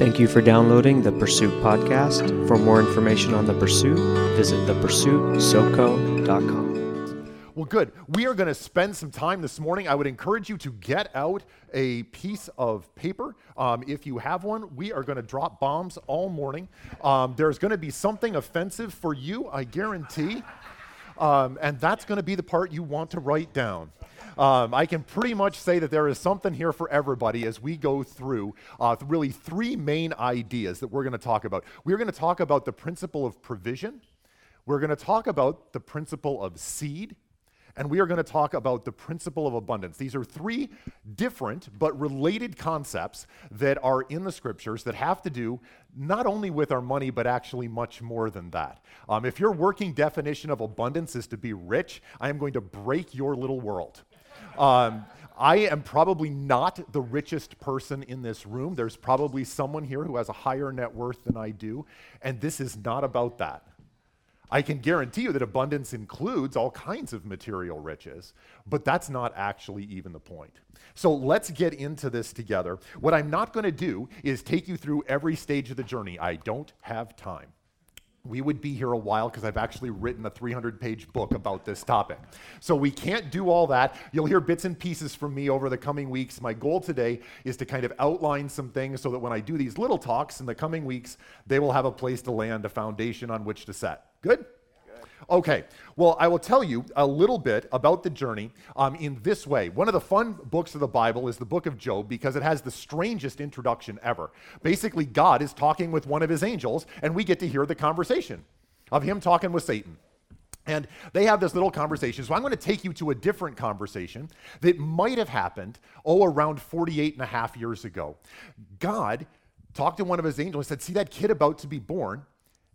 Thank you for downloading the Pursuit podcast. For more information on the Pursuit, visit thepursuitsoco.com. Well, good. We are going to spend some time this morning. I would encourage you to get out a piece of paper. Um, if you have one, we are going to drop bombs all morning. Um, there's going to be something offensive for you, I guarantee. Um, and that's going to be the part you want to write down. Um, I can pretty much say that there is something here for everybody as we go through uh, really three main ideas that we're going to talk about. We're going to talk about the principle of provision, we're going to talk about the principle of seed, and we are going to talk about the principle of abundance. These are three different but related concepts that are in the scriptures that have to do not only with our money, but actually much more than that. Um, if your working definition of abundance is to be rich, I am going to break your little world. Um, I am probably not the richest person in this room. There's probably someone here who has a higher net worth than I do, and this is not about that. I can guarantee you that abundance includes all kinds of material riches, but that's not actually even the point. So let's get into this together. What I'm not going to do is take you through every stage of the journey. I don't have time. We would be here a while because I've actually written a 300 page book about this topic. So we can't do all that. You'll hear bits and pieces from me over the coming weeks. My goal today is to kind of outline some things so that when I do these little talks in the coming weeks, they will have a place to land, a foundation on which to set. Good? Okay, well, I will tell you a little bit about the journey um, in this way. One of the fun books of the Bible is the book of Job because it has the strangest introduction ever. Basically, God is talking with one of his angels, and we get to hear the conversation of him talking with Satan. And they have this little conversation. So I'm going to take you to a different conversation that might have happened, oh, around 48 and a half years ago. God talked to one of his angels and said, See that kid about to be born?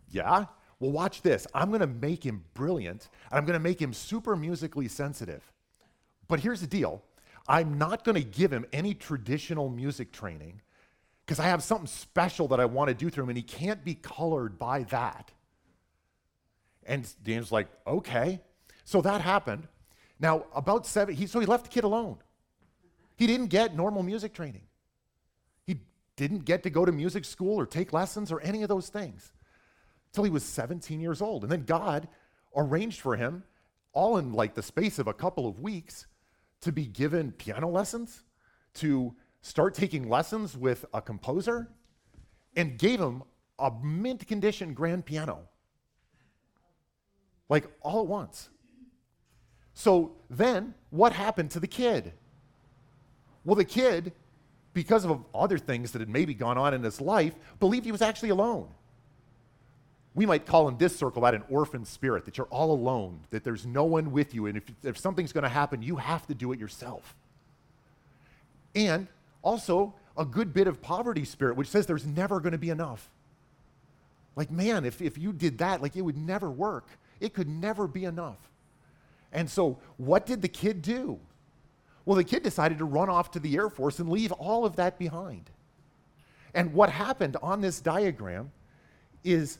Yeah. Well, watch this. I'm going to make him brilliant, and I'm going to make him super musically sensitive. But here's the deal I'm not going to give him any traditional music training because I have something special that I want to do through him, and he can't be colored by that. And Daniel's like, okay. So that happened. Now, about seven, he, so he left the kid alone. He didn't get normal music training. He didn't get to go to music school or take lessons or any of those things till he was 17 years old. And then God arranged for him, all in like the space of a couple of weeks, to be given piano lessons, to start taking lessons with a composer, and gave him a mint condition grand piano. Like all at once. So then, what happened to the kid? Well, the kid, because of other things that had maybe gone on in his life, believed he was actually alone we might call in this circle that an orphan spirit, that you're all alone, that there's no one with you, and if, if something's going to happen, you have to do it yourself. And also a good bit of poverty spirit, which says there's never going to be enough. Like, man, if, if you did that, like it would never work. It could never be enough. And so, what did the kid do? Well, the kid decided to run off to the Air Force and leave all of that behind. And what happened on this diagram is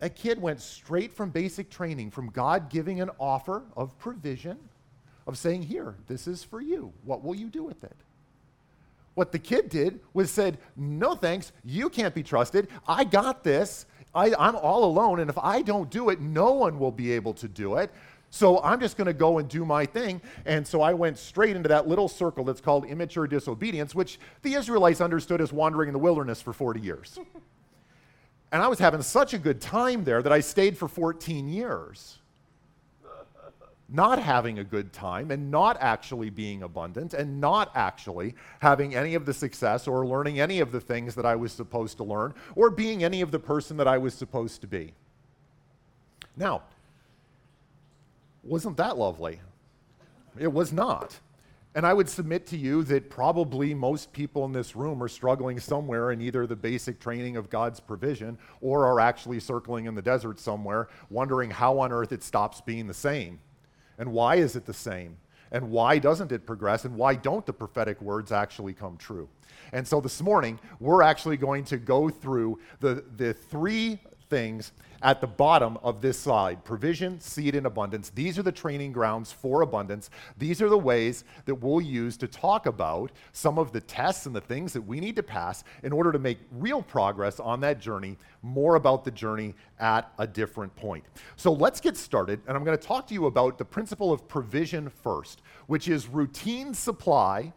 a kid went straight from basic training, from God giving an offer of provision, of saying, Here, this is for you. What will you do with it? What the kid did was said, No thanks, you can't be trusted. I got this. I, am all alone, and if I don't do it, no one will be able to do it. So I'm just going to go and do my thing. And so I went straight into that little circle that's called immature disobedience, which the Israelites understood as wandering in the wilderness for 40 years. And I was having such a good time there that I stayed for 14 years. Not having a good time and not actually being abundant and not actually having any of the success or learning any of the things that I was supposed to learn or being any of the person that I was supposed to be. Now, wasn't that lovely? It was not. And I would submit to you that probably most people in this room are struggling somewhere in either the basic training of God's provision or are actually circling in the desert somewhere, wondering how on earth it stops being the same. And why is it the same? And why doesn't it progress? And why don't the prophetic words actually come true? And so this morning, we're actually going to go through the, the three things at the bottom of this slide provision, seed, and abundance. These are the training grounds for abundance. These are the ways that we'll use to talk about some of the tests and the things that we need to pass in order to make real progress on that journey, more about the journey at a different point. So let's get started, and I'm going to talk to you about the principle of provision first, which is routine supply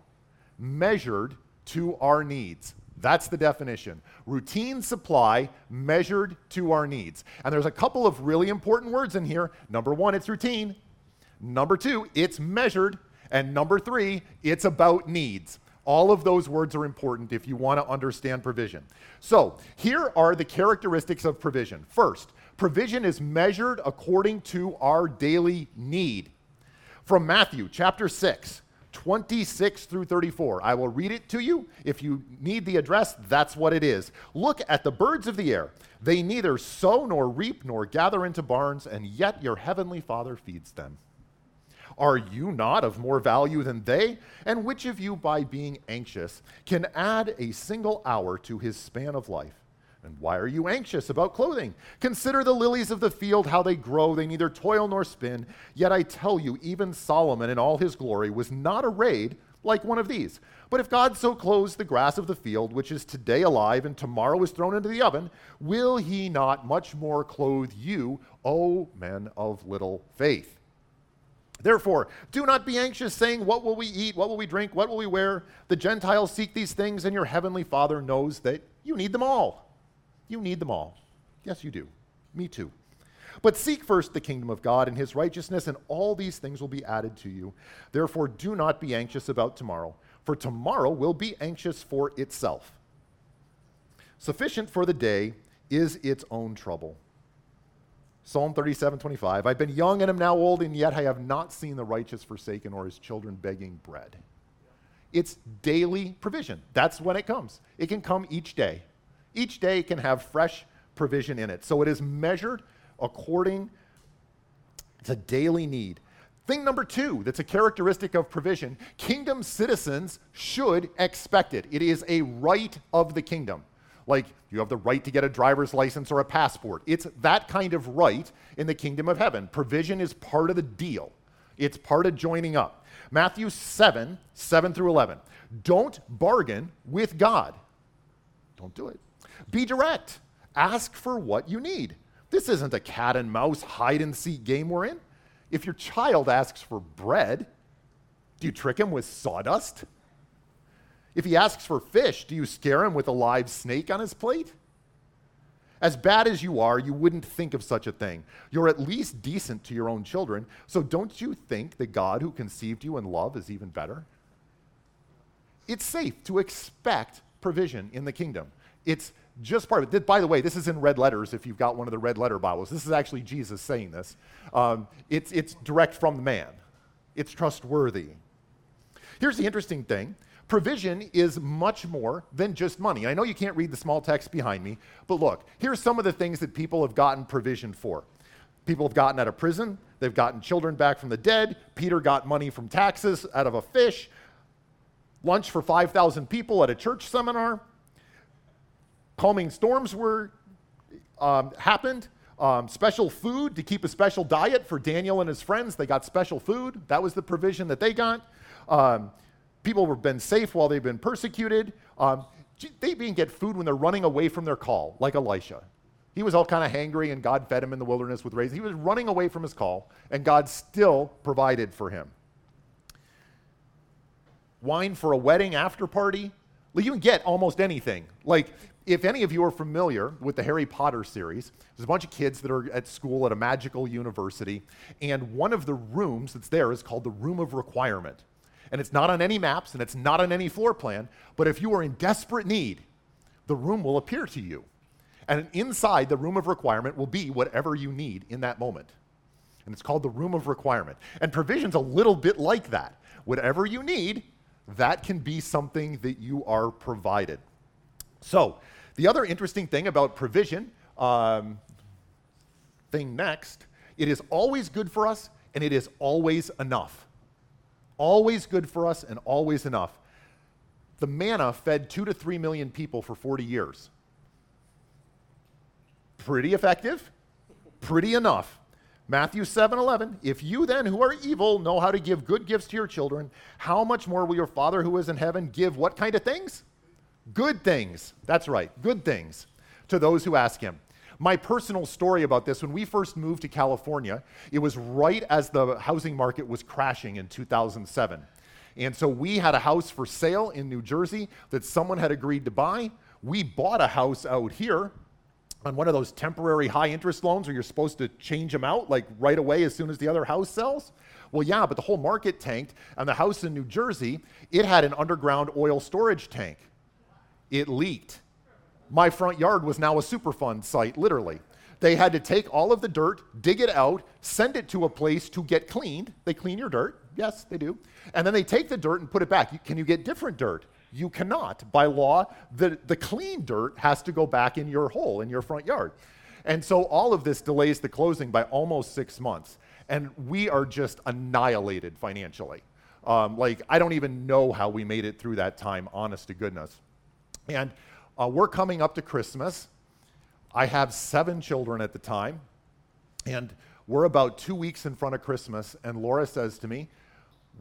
measured to our needs. That's the definition. Routine supply measured to our needs. And there's a couple of really important words in here. Number one, it's routine. Number two, it's measured. And number three, it's about needs. All of those words are important if you want to understand provision. So, here are the characteristics of provision. First, provision is measured according to our daily need. From Matthew chapter 6, 26 through 34. I will read it to you. If you need the address, that's what it is. Look at the birds of the air. They neither sow nor reap nor gather into barns, and yet your heavenly Father feeds them. Are you not of more value than they? And which of you, by being anxious, can add a single hour to his span of life? And why are you anxious about clothing? Consider the lilies of the field, how they grow. They neither toil nor spin. Yet I tell you, even Solomon in all his glory was not arrayed like one of these. But if God so clothes the grass of the field, which is today alive and tomorrow is thrown into the oven, will he not much more clothe you, O men of little faith? Therefore, do not be anxious, saying, What will we eat? What will we drink? What will we wear? The Gentiles seek these things, and your heavenly Father knows that you need them all. You need them all. Yes, you do. Me too. But seek first the kingdom of God and his righteousness, and all these things will be added to you. Therefore, do not be anxious about tomorrow, for tomorrow will be anxious for itself. Sufficient for the day is its own trouble. Psalm 37 25. I've been young and am now old, and yet I have not seen the righteous forsaken or his children begging bread. It's daily provision. That's when it comes. It can come each day. Each day can have fresh provision in it. So it is measured according to daily need. Thing number two that's a characteristic of provision kingdom citizens should expect it. It is a right of the kingdom. Like you have the right to get a driver's license or a passport. It's that kind of right in the kingdom of heaven. Provision is part of the deal, it's part of joining up. Matthew 7 7 through 11. Don't bargain with God. Don't do it. Be direct. Ask for what you need. This isn't a cat and mouse hide and seek game we're in. If your child asks for bread, do you trick him with sawdust? If he asks for fish, do you scare him with a live snake on his plate? As bad as you are, you wouldn't think of such a thing. You're at least decent to your own children, so don't you think the God who conceived you in love is even better? It's safe to expect provision in the kingdom. It's just part of it. By the way, this is in red letters if you've got one of the red letter Bibles. This is actually Jesus saying this. Um, it's, it's direct from the man, it's trustworthy. Here's the interesting thing provision is much more than just money. I know you can't read the small text behind me, but look, here's some of the things that people have gotten provision for. People have gotten out of prison, they've gotten children back from the dead. Peter got money from taxes out of a fish, lunch for 5,000 people at a church seminar calming storms were um, happened. Um, special food to keep a special diet for Daniel and his friends. They got special food. That was the provision that they got. Um, people have been safe while they've been persecuted. Um, they even get food when they're running away from their call, like Elisha. He was all kind of hangry, and God fed him in the wilderness with raisins. He was running away from his call, and God still provided for him. Wine for a wedding after party. Well, you can get almost anything. Like if any of you are familiar with the Harry Potter series, there's a bunch of kids that are at school at a magical university, and one of the rooms that's there is called the Room of Requirement. And it's not on any maps and it's not on any floor plan, but if you are in desperate need, the room will appear to you. And inside the room of requirement will be whatever you need in that moment. And it's called the room of requirement. And provision's a little bit like that. Whatever you need, that can be something that you are provided. So, the other interesting thing about provision, um, thing next, it is always good for us and it is always enough. Always good for us and always enough. The manna fed two to three million people for 40 years. Pretty effective, pretty enough. Matthew 7 11. If you then, who are evil, know how to give good gifts to your children, how much more will your Father who is in heaven give what kind of things? Good things. That's right, good things to those who ask him. My personal story about this when we first moved to California, it was right as the housing market was crashing in 2007. And so we had a house for sale in New Jersey that someone had agreed to buy. We bought a house out here on one of those temporary high interest loans where you're supposed to change them out like right away as soon as the other house sells? Well, yeah, but the whole market tanked, and the house in New Jersey, it had an underground oil storage tank. It leaked. My front yard was now a Superfund site, literally. They had to take all of the dirt, dig it out, send it to a place to get cleaned. They clean your dirt. Yes, they do. And then they take the dirt and put it back. Can you get different dirt? You cannot. By law, the, the clean dirt has to go back in your hole in your front yard. And so all of this delays the closing by almost six months. And we are just annihilated financially. Um, like, I don't even know how we made it through that time, honest to goodness. And uh, we're coming up to Christmas. I have seven children at the time. And we're about two weeks in front of Christmas. And Laura says to me,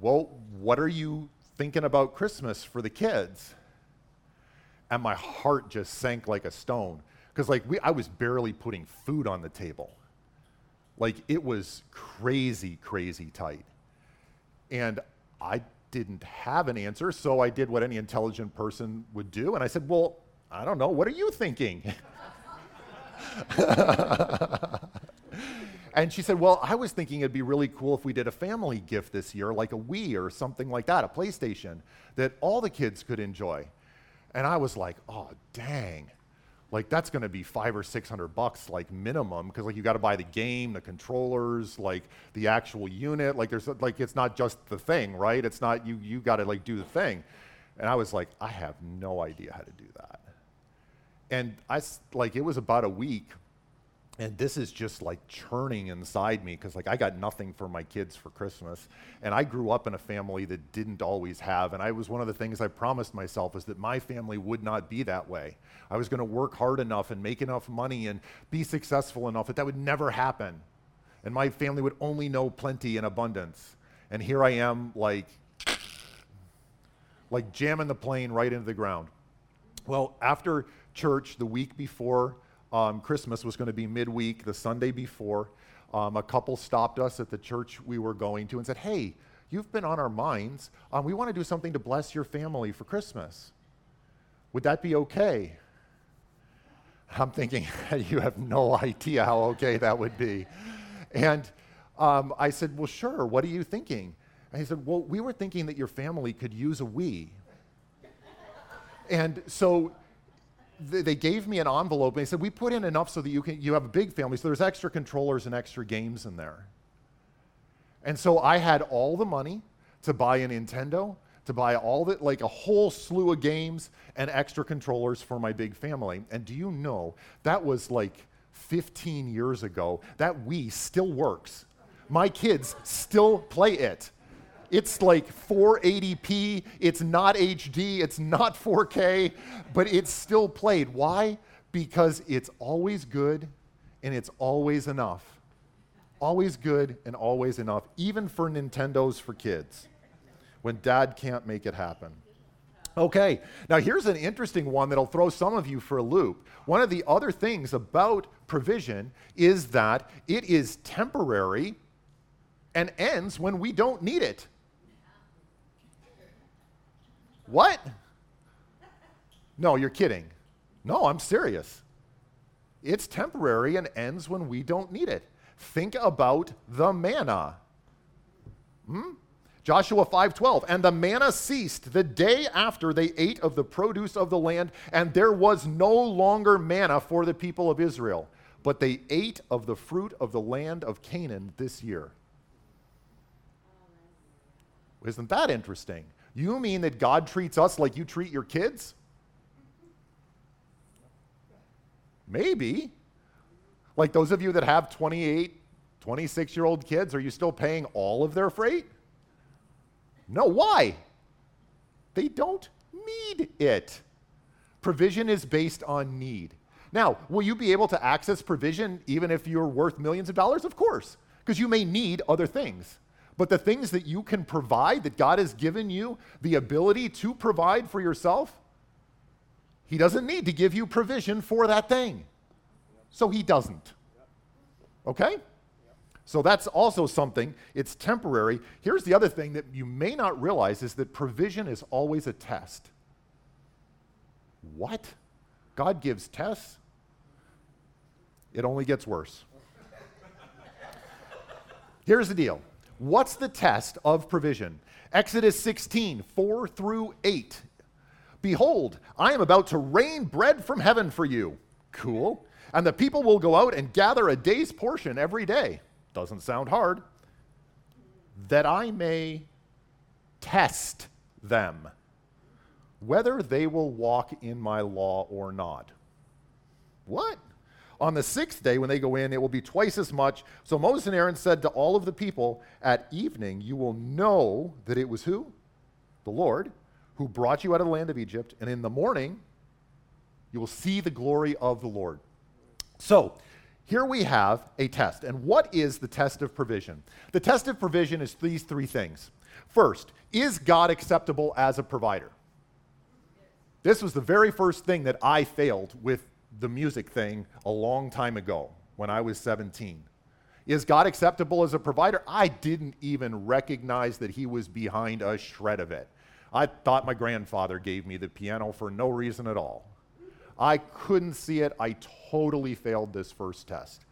Well, what are you thinking about Christmas for the kids. And my heart just sank like a stone. Because like we, I was barely putting food on the table. Like it was crazy, crazy tight. And I didn't have an answer, so I did what any intelligent person would do. And I said, Well, I don't know, what are you thinking? And she said, Well, I was thinking it'd be really cool if we did a family gift this year, like a Wii or something like that, a PlayStation that all the kids could enjoy. And I was like, Oh, dang. Like that's going to be five or six hundred bucks, like minimum, because like you got to buy the game, the controllers, like the actual unit. Like there's like it's not just the thing, right? It's not you. You got to like do the thing. And I was like, I have no idea how to do that. And I like it was about a week and this is just like churning inside me because like i got nothing for my kids for christmas. And i grew up in a family that didn't always have and i was one of the things i promised myself is that my family would not be that way. I was going to work hard enough and make enough money and be successful enough that that would never happen. And my family would only know plenty and abundance. And here i am like like jamming the plane right into the ground. Well after church the week before um, Christmas was going to be midweek, the Sunday before. Um, a couple stopped us at the church we were going to and said, Hey, you've been on our minds. Um, we want to do something to bless your family for Christmas. Would that be okay? I'm thinking, you have no idea how okay that would be. And um, I said, Well, sure. What are you thinking? And he said, Well, we were thinking that your family could use a Wii. And so they gave me an envelope and they said, We put in enough so that you, can, you have a big family, so there's extra controllers and extra games in there. And so I had all the money to buy a Nintendo, to buy all the, like a whole slew of games and extra controllers for my big family. And do you know, that was like 15 years ago. That Wii still works. My kids still play it. It's like 480p, it's not HD, it's not 4K, but it's still played. Why? Because it's always good and it's always enough. Always good and always enough, even for Nintendos for kids when dad can't make it happen. Okay, now here's an interesting one that'll throw some of you for a loop. One of the other things about provision is that it is temporary and ends when we don't need it. What? No, you're kidding. No, I'm serious. It's temporary and ends when we don't need it. Think about the manna. Hmm? Joshua 5:12 and the manna ceased the day after they ate of the produce of the land and there was no longer manna for the people of Israel but they ate of the fruit of the land of Canaan this year. Isn't that interesting? You mean that God treats us like you treat your kids? Maybe. Like those of you that have 28, 26 year old kids, are you still paying all of their freight? No, why? They don't need it. Provision is based on need. Now, will you be able to access provision even if you're worth millions of dollars? Of course, because you may need other things. But the things that you can provide, that God has given you the ability to provide for yourself, He doesn't need to give you provision for that thing. So He doesn't. Okay? So that's also something, it's temporary. Here's the other thing that you may not realize is that provision is always a test. What? God gives tests? It only gets worse. Here's the deal What's the test of provision? Exodus 16, 4 through 8. Behold, I am about to rain bread from heaven for you. Cool. And the people will go out and gather a day's portion every day. Doesn't sound hard. That I may test them, whether they will walk in my law or not. What? On the sixth day, when they go in, it will be twice as much. So Moses and Aaron said to all of the people, At evening you will know that it was who? The Lord, who brought you out of the land of Egypt. And in the morning, you will see the glory of the Lord. So, here we have a test. And what is the test of provision? The test of provision is these three things. First, is God acceptable as a provider? This was the very first thing that I failed with the music thing a long time ago when I was 17. Is God acceptable as a provider? I didn't even recognize that He was behind a shred of it. I thought my grandfather gave me the piano for no reason at all. I couldn't see it. I totally failed this first test.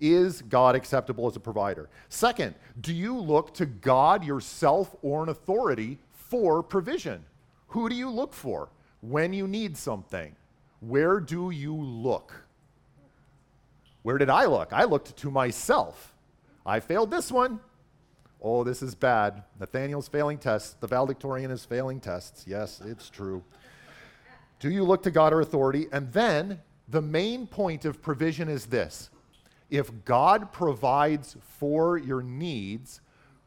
Is God acceptable as a provider? Second, do you look to God yourself or an authority for provision? Who do you look for when you need something? Where do you look? Where did I look? I looked to myself. I failed this one. Oh, this is bad. Nathanael's failing tests. The valedictorian is failing tests. Yes, it's true. Do you look to God or authority? And then the main point of provision is this if God provides for your needs,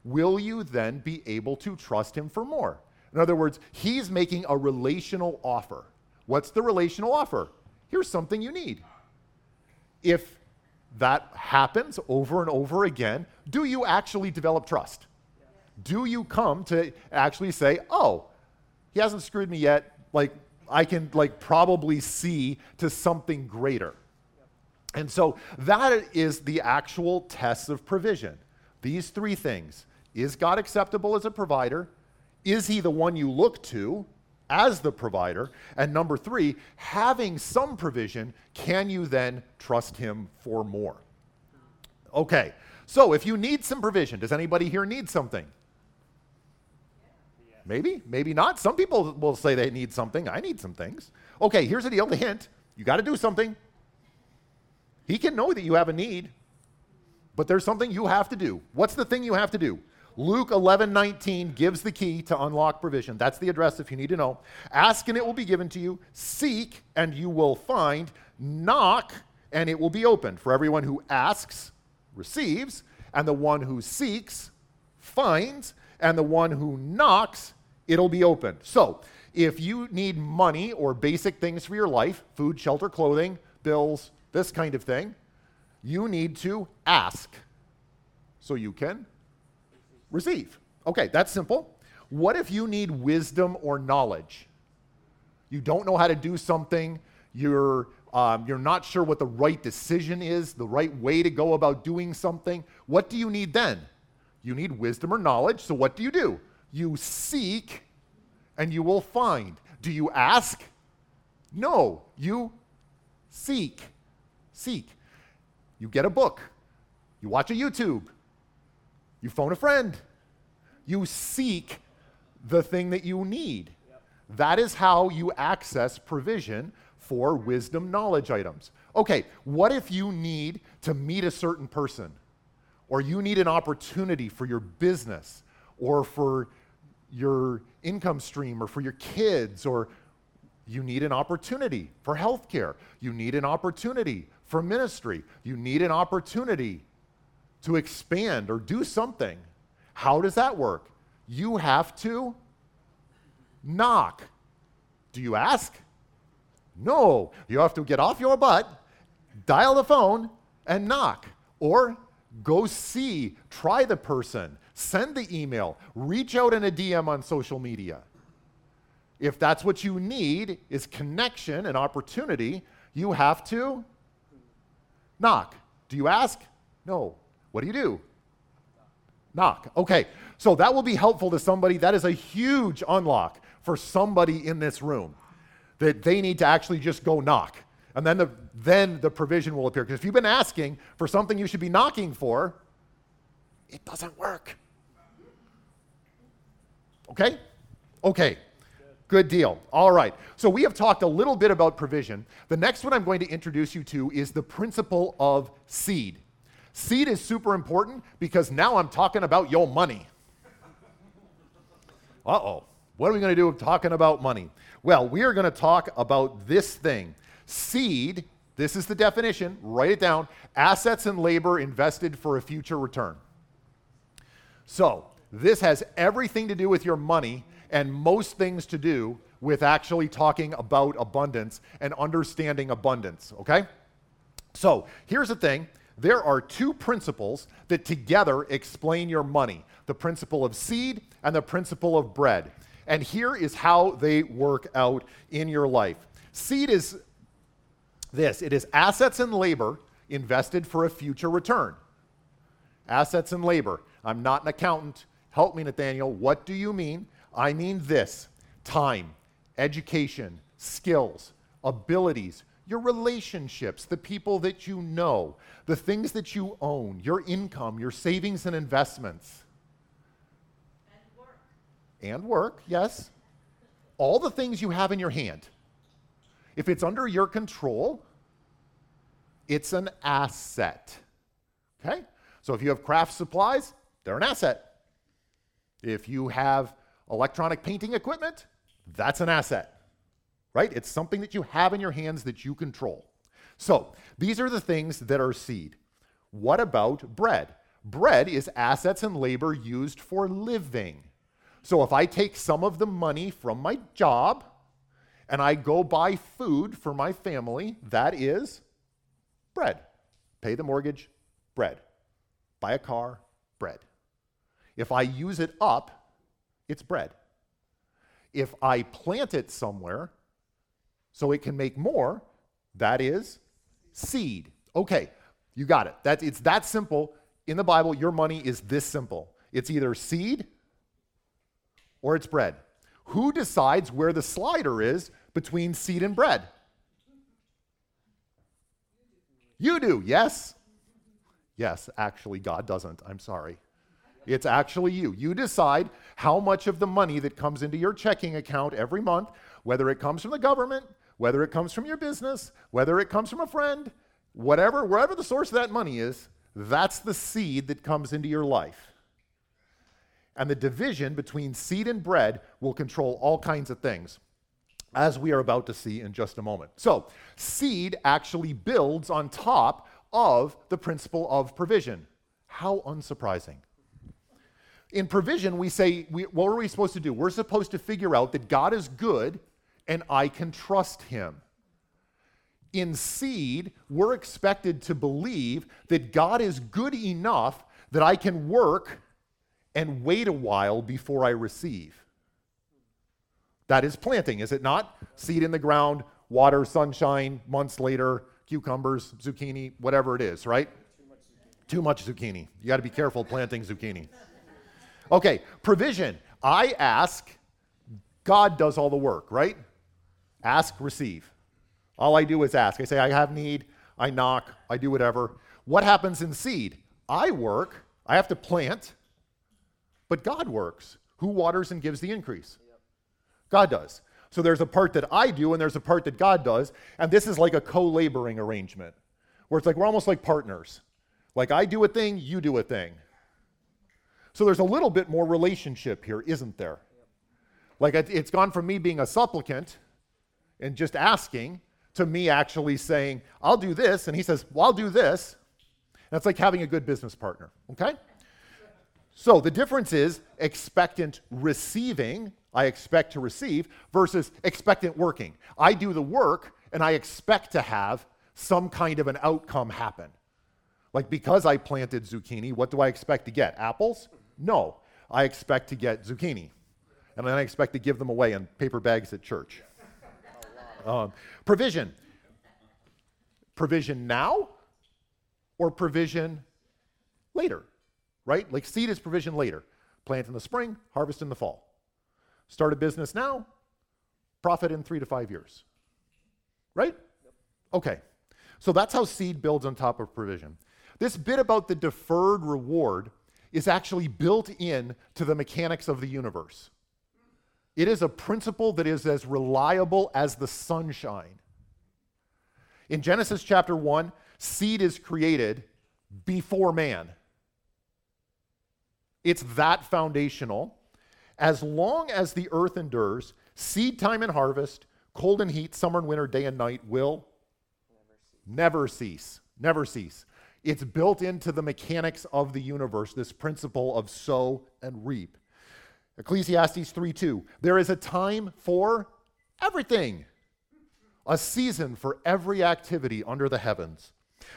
will you then be able to trust Him for more? In other words, He's making a relational offer. What's the relational offer? Here's something you need. If that happens over and over again, do you actually develop trust? Do you come to actually say, oh, he hasn't screwed me yet, like I can like probably see to something greater. And so that is the actual test of provision. These three things. Is God acceptable as a provider? Is he the one you look to as the provider? And number three, having some provision, can you then trust him for more? Okay, so if you need some provision, does anybody here need something? Maybe, maybe not. Some people will say they need something. I need some things. Okay, here's the deal the hint you got to do something. He can know that you have a need, but there's something you have to do. What's the thing you have to do? Luke 11, 19 gives the key to unlock provision. That's the address if you need to know. Ask and it will be given to you. Seek and you will find. Knock and it will be opened. For everyone who asks, receives, and the one who seeks, finds, and the one who knocks, it'll be opened. So, if you need money or basic things for your life food, shelter, clothing, bills, this kind of thing you need to ask so you can receive. Okay, that's simple. What if you need wisdom or knowledge? You don't know how to do something, you're, um, you're not sure what the right decision is, the right way to go about doing something. What do you need then? You need wisdom or knowledge, so what do you do? You seek and you will find. Do you ask? No, you seek. Seek. You get a book, you watch a YouTube, you phone a friend, you seek the thing that you need. Yep. That is how you access provision for wisdom knowledge items. Okay, what if you need to meet a certain person, or you need an opportunity for your business, or for your income stream or for your kids, or you need an opportunity for healthcare. You need an opportunity for ministry. You need an opportunity to expand or do something. How does that work? You have to knock. Do you ask? No, you have to get off your butt, dial the phone, and knock. Or go see, try the person, send the email, reach out in a DM on social media. If that's what you need is connection and opportunity, you have to knock. Do you ask? No. What do you do? Knock. Okay. So that will be helpful to somebody. That is a huge unlock for somebody in this room that they need to actually just go knock. And then the, then the provision will appear. Because if you've been asking for something you should be knocking for, it doesn't work. Okay? Okay. Good deal. All right. So we have talked a little bit about provision. The next one I'm going to introduce you to is the principle of seed. Seed is super important because now I'm talking about your money. Uh oh. What are we going to do talking about money? Well, we are going to talk about this thing. Seed, this is the definition, write it down assets and labor invested for a future return. So, this has everything to do with your money and most things to do with actually talking about abundance and understanding abundance, okay? So, here's the thing there are two principles that together explain your money the principle of seed and the principle of bread. And here is how they work out in your life. Seed is this it is assets and labor invested for a future return. Assets and labor. I'm not an accountant. Help me, Nathanael. What do you mean? I mean this time, education, skills, abilities, your relationships, the people that you know, the things that you own, your income, your savings and investments and work, yes. All the things you have in your hand. If it's under your control, it's an asset. Okay? So if you have craft supplies, they're an asset. If you have electronic painting equipment, that's an asset. Right? It's something that you have in your hands that you control. So these are the things that are seed. What about bread? Bread is assets and labor used for living. So if I take some of the money from my job and I go buy food for my family, that is bread. Pay the mortgage, bread. Buy a car, bread. If I use it up, it's bread. If I plant it somewhere so it can make more, that is seed. Okay, you got it. That, it's that simple. In the Bible, your money is this simple it's either seed or it's bread. Who decides where the slider is between seed and bread? You do, yes? Yes, actually, God doesn't. I'm sorry. It's actually you. You decide how much of the money that comes into your checking account every month, whether it comes from the government, whether it comes from your business, whether it comes from a friend, whatever, wherever the source of that money is, that's the seed that comes into your life. And the division between seed and bread will control all kinds of things, as we are about to see in just a moment. So, seed actually builds on top of the principle of provision. How unsurprising. In provision, we say, we, what are we supposed to do? We're supposed to figure out that God is good and I can trust him. In seed, we're expected to believe that God is good enough that I can work and wait a while before I receive. That is planting, is it not? Seed in the ground, water, sunshine, months later, cucumbers, zucchini, whatever it is, right? Too much zucchini. You got to be careful planting zucchini. Okay, provision. I ask, God does all the work, right? Ask, receive. All I do is ask. I say, I have need, I knock, I do whatever. What happens in seed? I work, I have to plant, but God works. Who waters and gives the increase? God does. So there's a part that I do and there's a part that God does. And this is like a co laboring arrangement where it's like we're almost like partners. Like I do a thing, you do a thing. So there's a little bit more relationship here, isn't there? Like it's gone from me being a supplicant and just asking to me actually saying, I'll do this. And he says, Well, I'll do this. It's like having a good business partner, okay? So the difference is expectant receiving, I expect to receive, versus expectant working. I do the work and I expect to have some kind of an outcome happen. Like because I planted zucchini, what do I expect to get? Apples? No. I expect to get zucchini. And then I expect to give them away in paper bags at church. Um, provision. Provision now or provision later, right? Like seed is provision later. Plant in the spring, harvest in the fall. Start a business now, profit in three to five years. Right? Okay. So that's how seed builds on top of provision. This bit about the deferred reward is actually built in to the mechanics of the universe. It is a principle that is as reliable as the sunshine. In Genesis chapter 1, seed is created before man. It's that foundational. As long as the earth endures, seed time and harvest, cold and heat, summer and winter, day and night will never cease. Never cease. It's built into the mechanics of the universe, this principle of sow and reap. Ecclesiastes 3 2. There is a time for everything, a season for every activity under the heavens,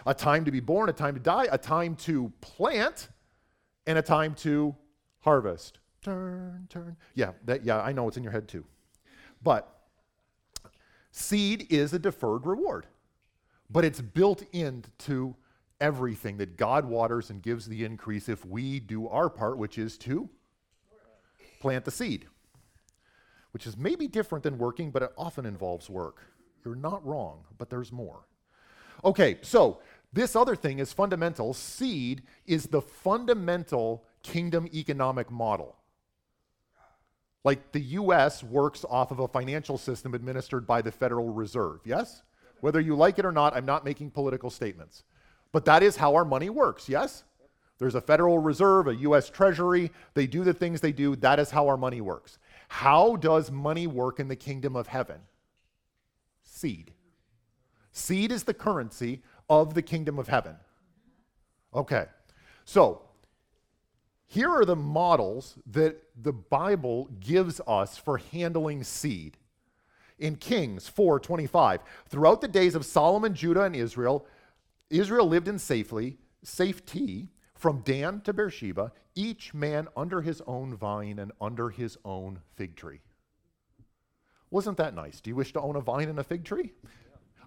a time to be born, a time to die, a time to plant, and a time to harvest. Turn, turn. Yeah, that, yeah, I know it's in your head too. But seed is a deferred reward, but it's built into everything that God waters and gives the increase if we do our part, which is to plant the seed, which is maybe different than working, but it often involves work. You're not wrong, but there's more. Okay, so this other thing is fundamental. Seed is the fundamental kingdom economic model. Like the US works off of a financial system administered by the Federal Reserve, yes? Whether you like it or not, I'm not making political statements. But that is how our money works, yes? There's a Federal Reserve, a US Treasury, they do the things they do. That is how our money works. How does money work in the kingdom of heaven? Seed. Seed is the currency of the kingdom of heaven. Okay, so here are the models that the Bible gives us for handling seed. In Kings 4:25, throughout the days of Solomon, Judah, and Israel, Israel lived in safely, safety from Dan to Beersheba, each man under his own vine and under his own fig tree. Wasn't that nice? Do you wish to own a vine and a fig tree?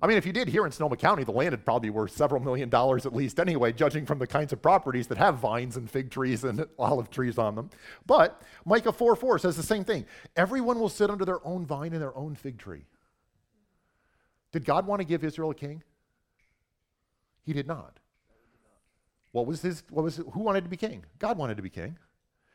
I mean, if you did here in Sonoma County, the land would probably be worth several million dollars at least anyway, judging from the kinds of properties that have vines and fig trees and olive trees on them. But Micah 4 4 says the same thing. Everyone will sit under their own vine and their own fig tree. Did God want to give Israel a king? He did not. What was his, what was, who wanted to be king? God wanted to be king.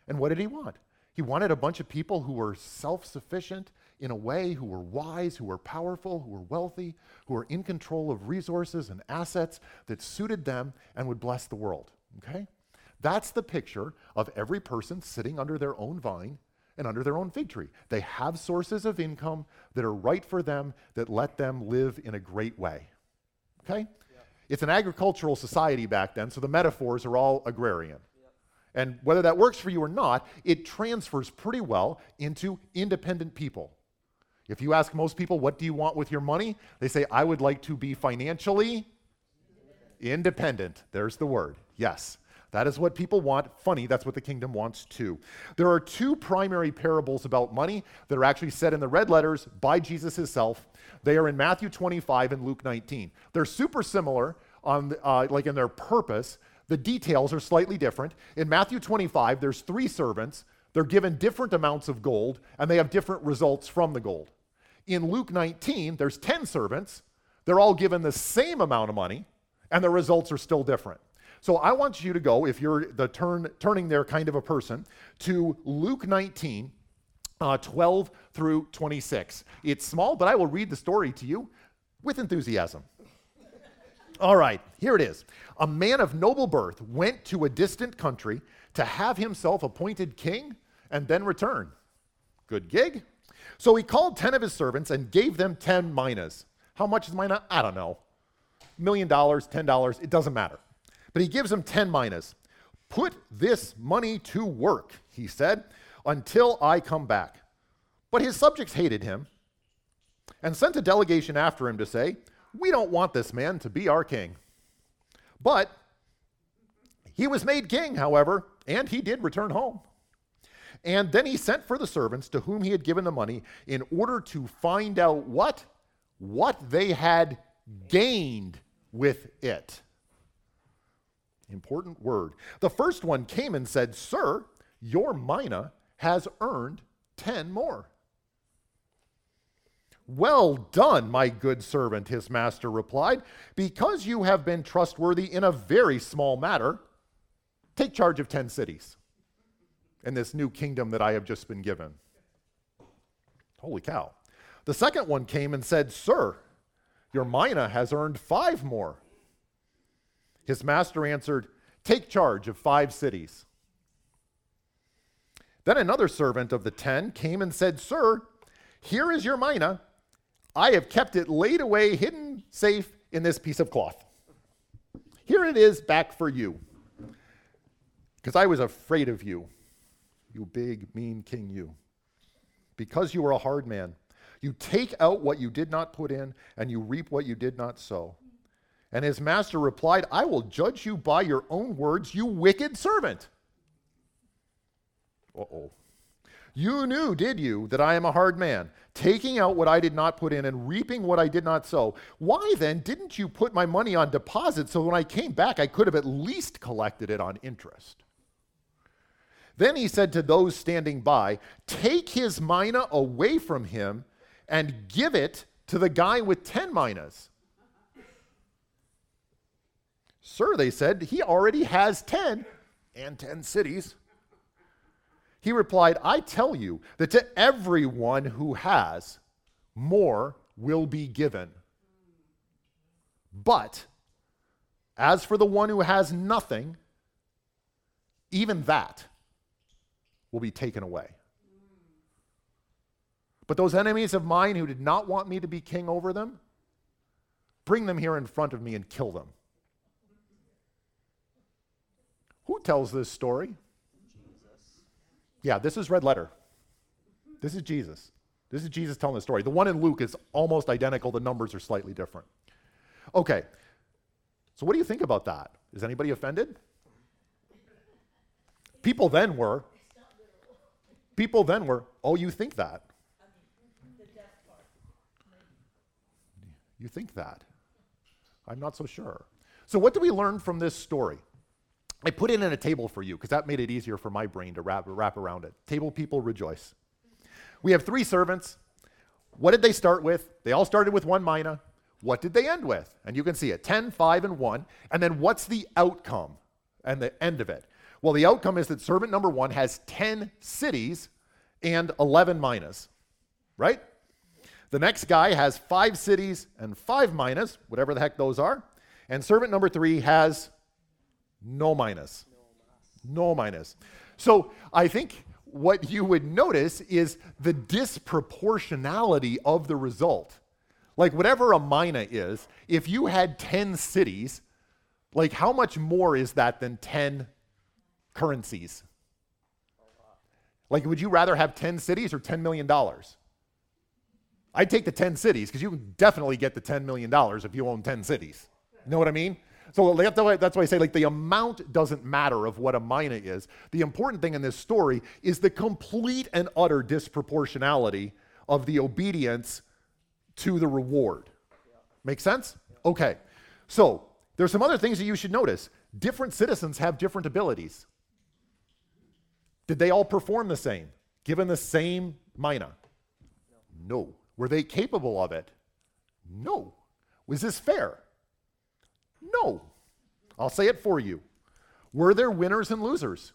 And what did he want? He wanted a bunch of people who were self sufficient in a way, who were wise, who were powerful, who were wealthy, who were in control of resources and assets that suited them and would bless the world. Okay? That's the picture of every person sitting under their own vine and under their own fig tree. They have sources of income that are right for them, that let them live in a great way. Okay? It's an agricultural society back then, so the metaphors are all agrarian. And whether that works for you or not, it transfers pretty well into independent people. If you ask most people, what do you want with your money? They say, I would like to be financially independent. There's the word. Yes. That is what people want. Funny, that's what the kingdom wants too. There are two primary parables about money that are actually said in the red letters by Jesus himself. They are in Matthew 25 and Luke 19. They're super similar on uh, like in their purpose. The details are slightly different. In Matthew 25, there's three servants. They're given different amounts of gold, and they have different results from the gold. In Luke 19, there's 10 servants. They're all given the same amount of money, and the results are still different. So I want you to go, if you're the turn, turning there kind of a person, to Luke 19, uh, 12 through 26. It's small, but I will read the story to you with enthusiasm. All right, here it is. A man of noble birth went to a distant country to have himself appointed king and then return. Good gig. So he called 10 of his servants and gave them 10 minas. How much is mina? I don't know. Million dollars, $10, it doesn't matter. But he gives them 10 minas. Put this money to work, he said, until I come back. But his subjects hated him. and sent a delegation after him to say, We don't want this man to be our king. But he was made king, however, and he did return home. And then he sent for the servants to whom he had given the money in order to find out what? What they had gained with it. Important word. The first one came and said, Sir, your mina has earned 10 more. Well done, my good servant, his master replied. Because you have been trustworthy in a very small matter, take charge of 10 cities in this new kingdom that I have just been given. Holy cow. The second one came and said, Sir, your mina has earned five more. His master answered, Take charge of five cities. Then another servant of the ten came and said, Sir, here is your mina. I have kept it laid away, hidden safe in this piece of cloth. Here it is back for you. Because I was afraid of you, you big, mean king, you. Because you are a hard man. You take out what you did not put in, and you reap what you did not sow. And his master replied, I will judge you by your own words, you wicked servant. Uh oh. You knew, did you, that I am a hard man, taking out what I did not put in and reaping what I did not sow. Why then didn't you put my money on deposit so when I came back I could have at least collected it on interest? Then he said to those standing by, Take his mina away from him and give it to the guy with 10 minas. Sir, they said, he already has 10 and 10 cities. He replied, I tell you that to everyone who has, more will be given. But as for the one who has nothing, even that will be taken away. But those enemies of mine who did not want me to be king over them, bring them here in front of me and kill them. Who tells this story? Jesus. Yeah, this is red letter. This is Jesus. This is Jesus telling the story. The one in Luke is almost identical, the numbers are slightly different. Okay, so what do you think about that? Is anybody offended? People then were. People then were, oh, you think that? You think that? I'm not so sure. So, what do we learn from this story? I put it in a table for you because that made it easier for my brain to wrap, wrap around it. Table people rejoice. We have three servants. What did they start with? They all started with one mina. What did they end with? And you can see it 10, 5, and 1. And then what's the outcome and the end of it? Well, the outcome is that servant number one has 10 cities and 11 minas, right? The next guy has five cities and five minas, whatever the heck those are. And servant number three has no minas. No minas. So I think what you would notice is the disproportionality of the result. Like, whatever a mina is, if you had 10 cities, like, how much more is that than 10 currencies? Like, would you rather have 10 cities or $10 million? I'd take the 10 cities because you can definitely get the $10 million if you own 10 cities. You know what I mean? So that's why I say, like, the amount doesn't matter of what a mina is. The important thing in this story is the complete and utter disproportionality of the obedience to the reward. Make sense? Okay. So there's some other things that you should notice. Different citizens have different abilities. Did they all perform the same, given the same mina? No. Were they capable of it? No. Was this fair? No. I'll say it for you. Were there winners and losers?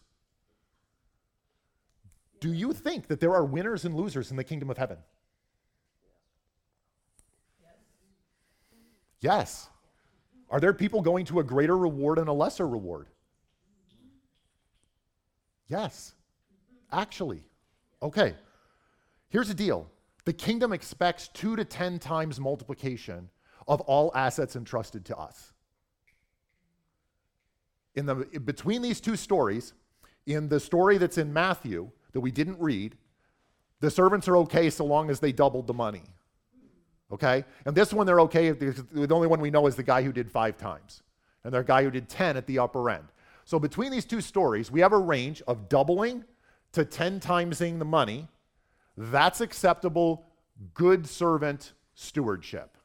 Do you think that there are winners and losers in the kingdom of heaven? Yes. Are there people going to a greater reward and a lesser reward? Yes. Actually. Okay. Here's the deal the kingdom expects two to 10 times multiplication of all assets entrusted to us in the, between these two stories, in the story that's in Matthew that we didn't read, the servants are okay so long as they doubled the money. Okay? And this one they're okay. The only one we know is the guy who did five times, and the guy who did 10 at the upper end. So between these two stories, we have a range of doubling to 10 timesing the money. That's acceptable, good servant stewardship.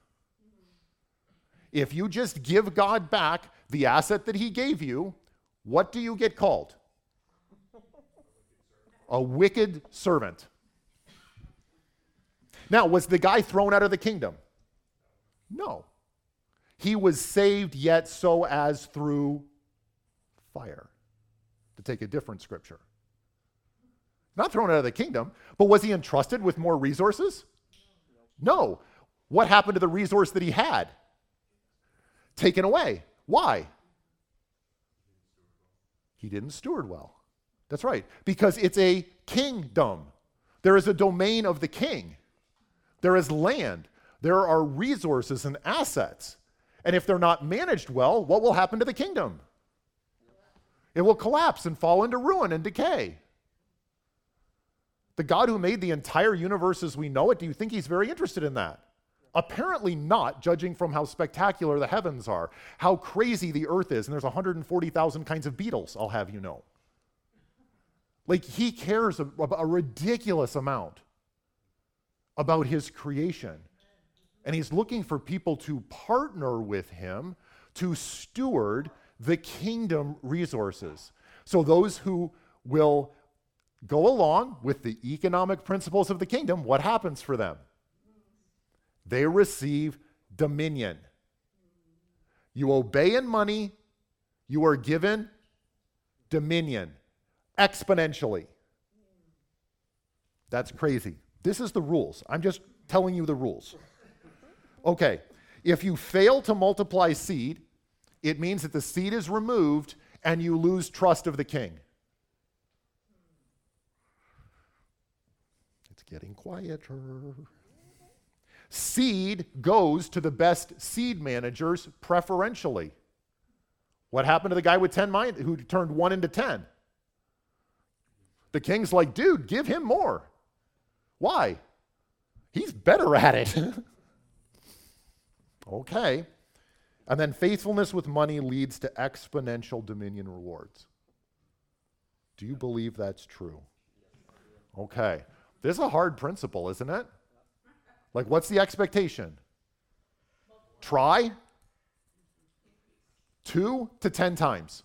If you just give God back the asset that He gave you, what do you get called? A wicked servant. Now, was the guy thrown out of the kingdom? No. He was saved, yet so as through fire, to take a different scripture. Not thrown out of the kingdom, but was he entrusted with more resources? No. What happened to the resource that he had? Taken away. Why? He didn't steward well. That's right. Because it's a kingdom. There is a domain of the king. There is land. There are resources and assets. And if they're not managed well, what will happen to the kingdom? It will collapse and fall into ruin and decay. The God who made the entire universe as we know it, do you think he's very interested in that? Apparently not, judging from how spectacular the heavens are, how crazy the earth is, and there's 140,000 kinds of beetles, I'll have you know. Like, he cares a, a ridiculous amount about his creation. And he's looking for people to partner with him to steward the kingdom resources. So, those who will go along with the economic principles of the kingdom, what happens for them? They receive dominion. You obey in money, you are given dominion exponentially. That's crazy. This is the rules. I'm just telling you the rules. Okay, if you fail to multiply seed, it means that the seed is removed and you lose trust of the king. It's getting quieter. Seed goes to the best seed managers preferentially. What happened to the guy with 10 mind who turned 1 into 10? The king's like, dude, give him more. Why? He's better at it. okay. And then faithfulness with money leads to exponential dominion rewards. Do you believe that's true? Okay. This is a hard principle, isn't it? Like, what's the expectation? Try two to 10 times.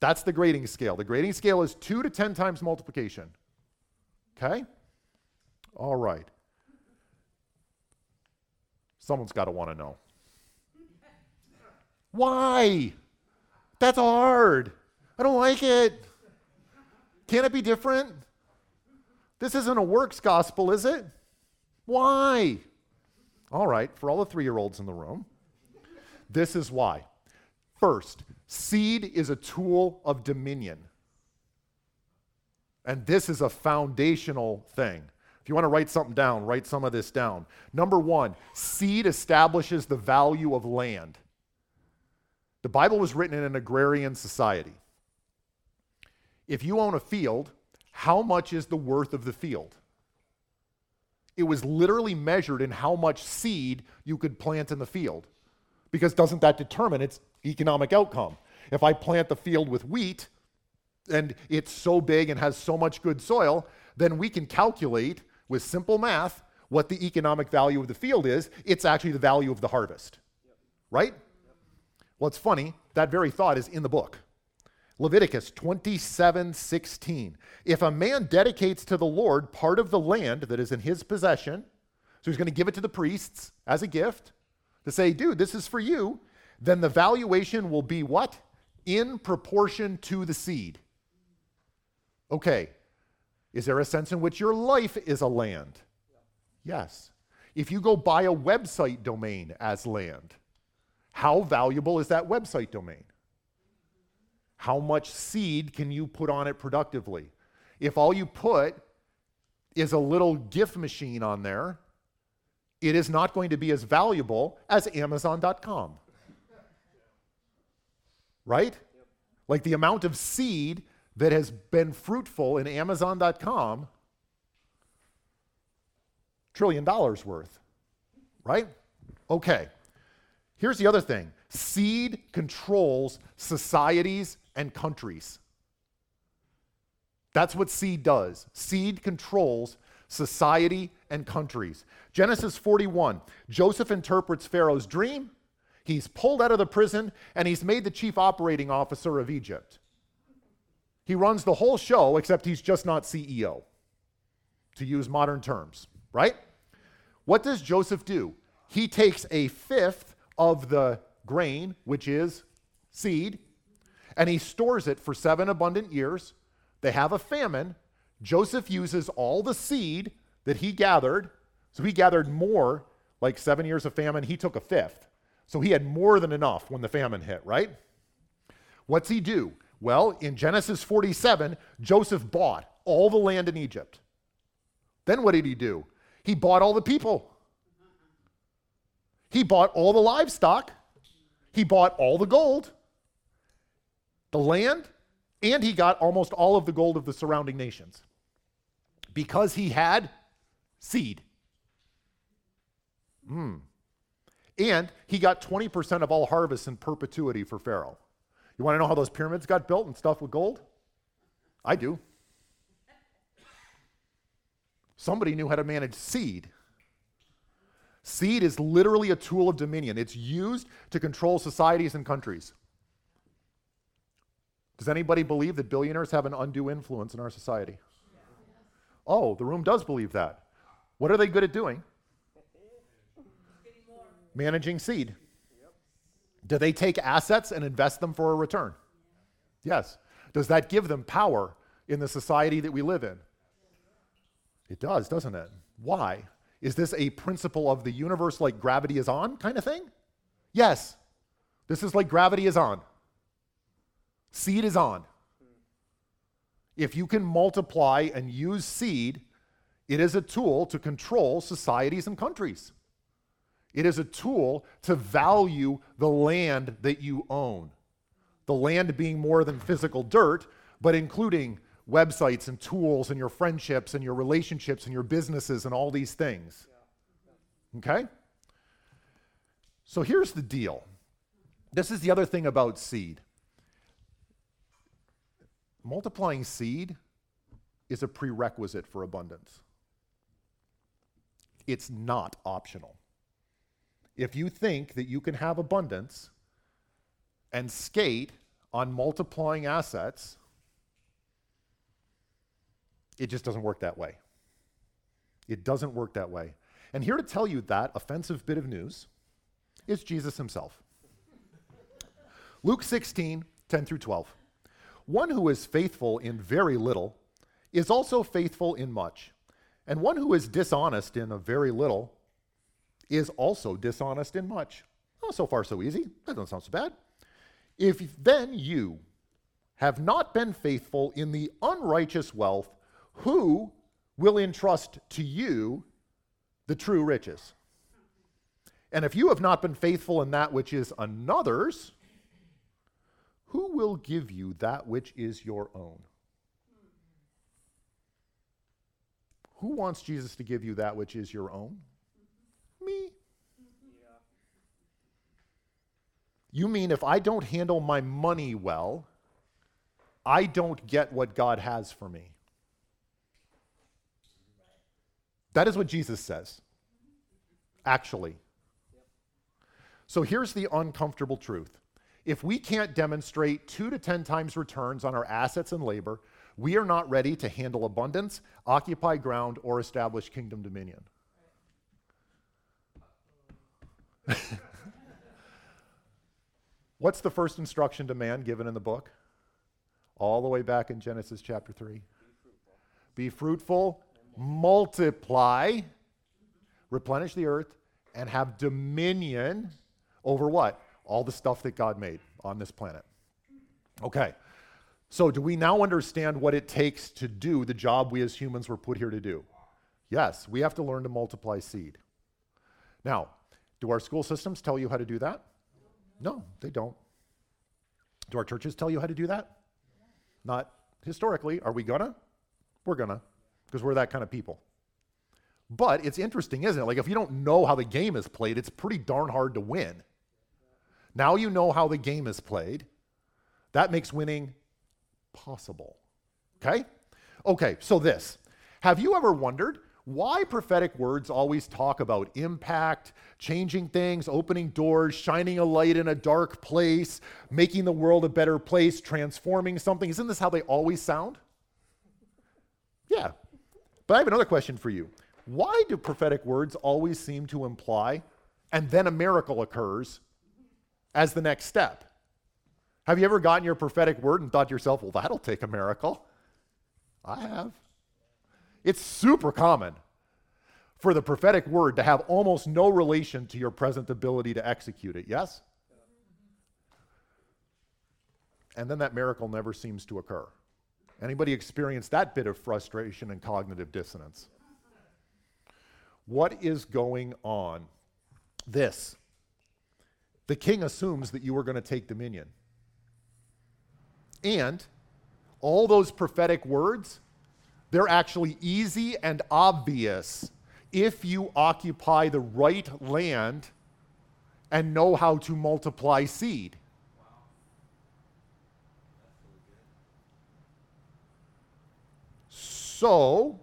That's the grading scale. The grading scale is two to 10 times multiplication. Okay? All right. Someone's got to want to know. Why? That's hard. I don't like it. Can it be different? This isn't a works gospel, is it? Why? All right, for all the three year olds in the room, this is why. First, seed is a tool of dominion. And this is a foundational thing. If you want to write something down, write some of this down. Number one, seed establishes the value of land. The Bible was written in an agrarian society. If you own a field, how much is the worth of the field? It was literally measured in how much seed you could plant in the field. Because doesn't that determine its economic outcome? If I plant the field with wheat and it's so big and has so much good soil, then we can calculate with simple math what the economic value of the field is. It's actually the value of the harvest. Right? Well, it's funny, that very thought is in the book. Leviticus 27 16. If a man dedicates to the Lord part of the land that is in his possession, so he's going to give it to the priests as a gift to say, dude, this is for you, then the valuation will be what? In proportion to the seed. Okay, is there a sense in which your life is a land? Yes. If you go buy a website domain as land, how valuable is that website domain? How much seed can you put on it productively? If all you put is a little gift machine on there, it is not going to be as valuable as Amazon.com. Right? Like the amount of seed that has been fruitful in Amazon.com, trillion dollars worth. right? Okay. Here's the other thing seed controls societies and countries. That's what seed does. Seed controls society and countries. Genesis 41 Joseph interprets Pharaoh's dream. He's pulled out of the prison and he's made the chief operating officer of Egypt. He runs the whole show, except he's just not CEO, to use modern terms, right? What does Joseph do? He takes a fifth of the grain, which is seed, and he stores it for seven abundant years. They have a famine. Joseph uses all the seed that he gathered. So he gathered more, like seven years of famine. He took a fifth. So he had more than enough when the famine hit, right? What's he do? Well, in Genesis 47, Joseph bought all the land in Egypt. Then what did he do? He bought all the people. He bought all the livestock. He bought all the gold, the land, and he got almost all of the gold of the surrounding nations because he had seed. Mm. And he got 20% of all harvests in perpetuity for Pharaoh. You want to know how those pyramids got built and stuff with gold? I do. Somebody knew how to manage seed. Seed is literally a tool of dominion, it's used to control societies and countries. Does anybody believe that billionaires have an undue influence in our society? Oh, the room does believe that. What are they good at doing? Managing seed. Do they take assets and invest them for a return? Yes. Does that give them power in the society that we live in? It does, doesn't it? Why? Is this a principle of the universe like gravity is on kind of thing? Yes. This is like gravity is on. Seed is on. If you can multiply and use seed, it is a tool to control societies and countries. It is a tool to value the land that you own. The land being more than physical dirt, but including websites and tools and your friendships and your relationships and your businesses and all these things. Okay? So here's the deal. This is the other thing about seed. Multiplying seed is a prerequisite for abundance. It's not optional if you think that you can have abundance and skate on multiplying assets, it just doesn't work that way. It doesn't work that way. And here to tell you that offensive bit of news is Jesus himself. Luke 16, 10 through 12. One who is faithful in very little is also faithful in much. And one who is dishonest in a very little is also dishonest in much. Oh, so far, so easy. That doesn't sound so bad. If then you have not been faithful in the unrighteous wealth, who will entrust to you the true riches? And if you have not been faithful in that which is another's, who will give you that which is your own? Who wants Jesus to give you that which is your own? Me. You mean if I don't handle my money well, I don't get what God has for me? That is what Jesus says, actually. So here's the uncomfortable truth. If we can't demonstrate two to 10 times returns on our assets and labor, we are not ready to handle abundance, occupy ground, or establish kingdom dominion. What's the first instruction to man given in the book? All the way back in Genesis chapter 3. Be fruitful, Be fruitful multiply, replenish the earth, and have dominion over what? All the stuff that God made on this planet. Okay. So, do we now understand what it takes to do the job we as humans were put here to do? Yes, we have to learn to multiply seed. Now, do our school systems tell you how to do that? No, they don't. Do our churches tell you how to do that? Not historically. Are we gonna? We're gonna, because we're that kind of people. But it's interesting, isn't it? Like, if you don't know how the game is played, it's pretty darn hard to win. Now you know how the game is played. That makes winning possible. Okay? Okay, so this. Have you ever wondered why prophetic words always talk about impact, changing things, opening doors, shining a light in a dark place, making the world a better place, transforming something? Isn't this how they always sound? Yeah. But I have another question for you. Why do prophetic words always seem to imply, and then a miracle occurs as the next step? Have you ever gotten your prophetic word and thought to yourself, well, that'll take a miracle? I have. It's super common for the prophetic word to have almost no relation to your present ability to execute it, yes? And then that miracle never seems to occur. Anybody experience that bit of frustration and cognitive dissonance? What is going on? This. The king assumes that you are going to take dominion. And all those prophetic words, they're actually easy and obvious if you occupy the right land and know how to multiply seed. So,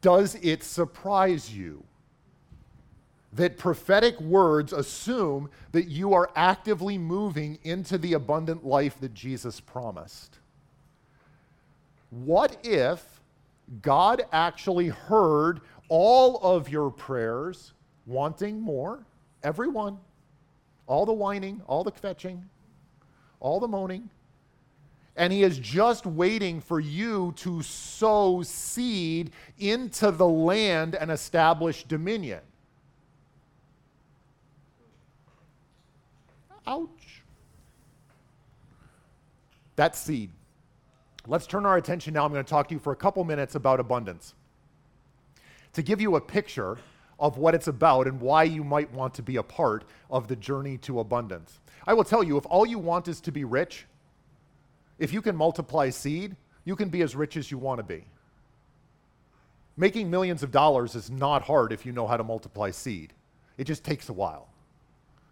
does it surprise you that prophetic words assume that you are actively moving into the abundant life that Jesus promised? What if God actually heard all of your prayers wanting more? Everyone. All the whining, all the fetching, all the moaning and he is just waiting for you to sow seed into the land and establish dominion. Ouch. That's seed. Let's turn our attention now. I'm going to talk to you for a couple minutes about abundance. To give you a picture of what it's about and why you might want to be a part of the journey to abundance. I will tell you if all you want is to be rich, if you can multiply seed, you can be as rich as you want to be. Making millions of dollars is not hard if you know how to multiply seed. It just takes a while.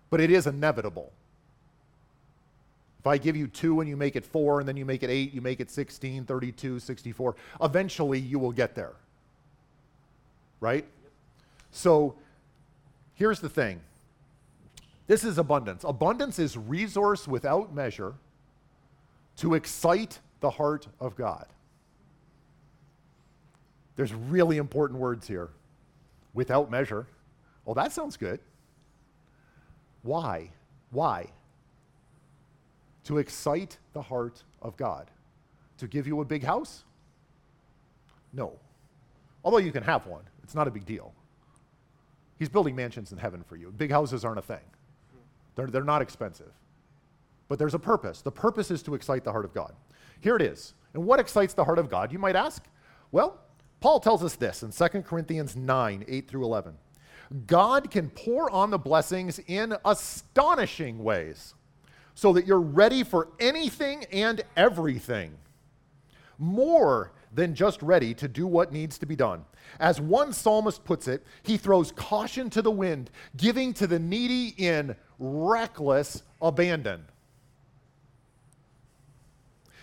But it is inevitable. If I give you two and you make it four, and then you make it eight, you make it 16, 32, 64, eventually you will get there. Right? So here's the thing this is abundance. Abundance is resource without measure to excite the heart of God. There's really important words here. Without measure. Well, that sounds good. Why? Why? To excite the heart of God. To give you a big house? No. Although you can have one, it's not a big deal. He's building mansions in heaven for you. Big houses aren't a thing, they're, they're not expensive. But there's a purpose. The purpose is to excite the heart of God. Here it is. And what excites the heart of God, you might ask? Well, Paul tells us this in 2 Corinthians 9 8 through 11. God can pour on the blessings in astonishing ways so that you're ready for anything and everything. More than just ready to do what needs to be done. As one psalmist puts it, he throws caution to the wind, giving to the needy in reckless abandon.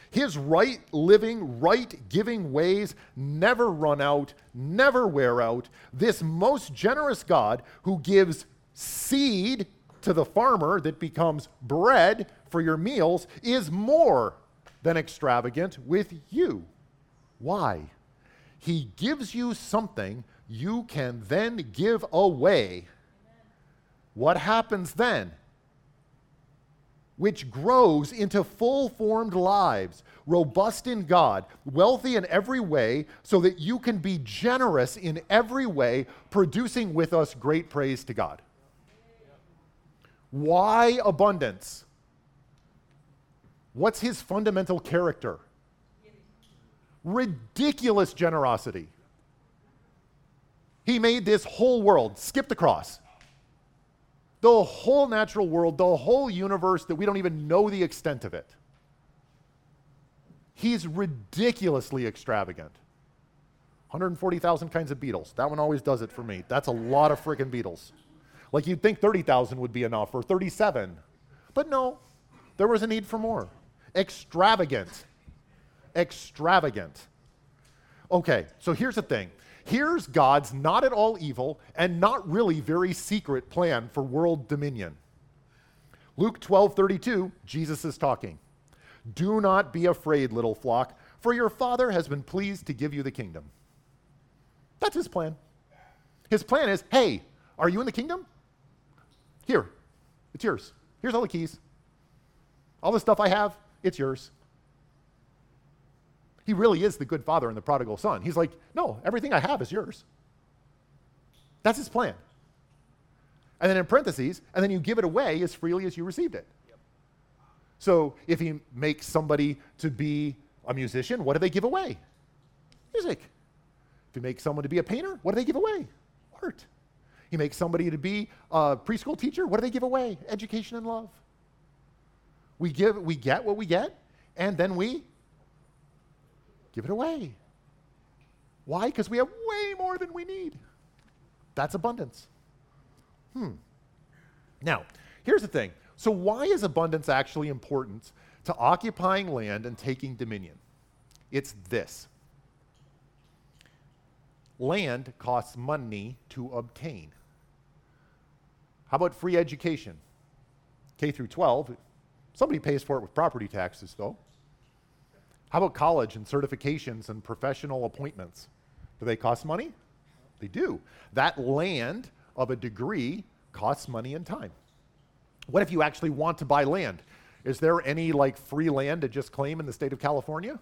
His right living, right giving ways never run out, never wear out. This most generous God who gives seed to the farmer that becomes bread for your meals is more than extravagant with you. Why? He gives you something you can then give away. What happens then? which grows into full formed lives, robust in God, wealthy in every way, so that you can be generous in every way, producing with us great praise to God. Why abundance? What's his fundamental character? Ridiculous generosity. He made this whole world, skip the cross, the whole natural world, the whole universe that we don't even know the extent of it. He's ridiculously extravagant. 140,000 kinds of beetles. That one always does it for me. That's a lot of freaking beetles. Like you'd think 30,000 would be enough or 37. But no, there was a need for more. Extravagant. Extravagant. Okay, so here's the thing. Here's God's not at all evil and not really very secret plan for world dominion. Luke 12 32, Jesus is talking. Do not be afraid, little flock, for your Father has been pleased to give you the kingdom. That's his plan. His plan is hey, are you in the kingdom? Here, it's yours. Here's all the keys. All the stuff I have, it's yours. He really is the good father and the prodigal son. He's like, no, everything I have is yours. That's his plan. And then in parentheses, and then you give it away as freely as you received it. Yep. So if he makes somebody to be a musician, what do they give away? Music. If he makes someone to be a painter, what do they give away? Art. He makes somebody to be a preschool teacher, what do they give away? Education and love. We give we get what we get, and then we give it away. Why? Because we have way more than we need. That's abundance. Hmm. Now, here's the thing. So, why is abundance actually important to occupying land and taking dominion? It's this land costs money to obtain. How about free education? K through 12, somebody pays for it with property taxes, though. How about college and certifications and professional appointments? Do they cost money? They do. That land of a degree costs money and time. What if you actually want to buy land? Is there any like free land to just claim in the state of California?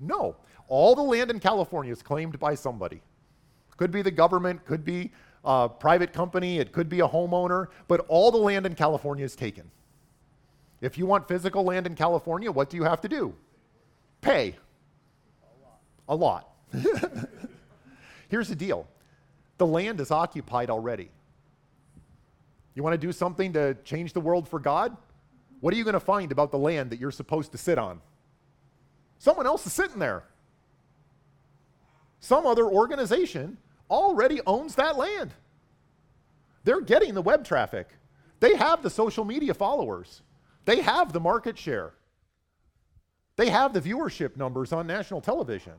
No. All the land in California is claimed by somebody. Could be the government, could be a private company, it could be a homeowner, but all the land in California is taken. If you want physical land in California, what do you have to do? Pay. A lot. Here's the deal the land is occupied already. You want to do something to change the world for God? What are you going to find about the land that you're supposed to sit on? Someone else is sitting there. Some other organization already owns that land. They're getting the web traffic. They have the social media followers. They have the market share. They have the viewership numbers on national television.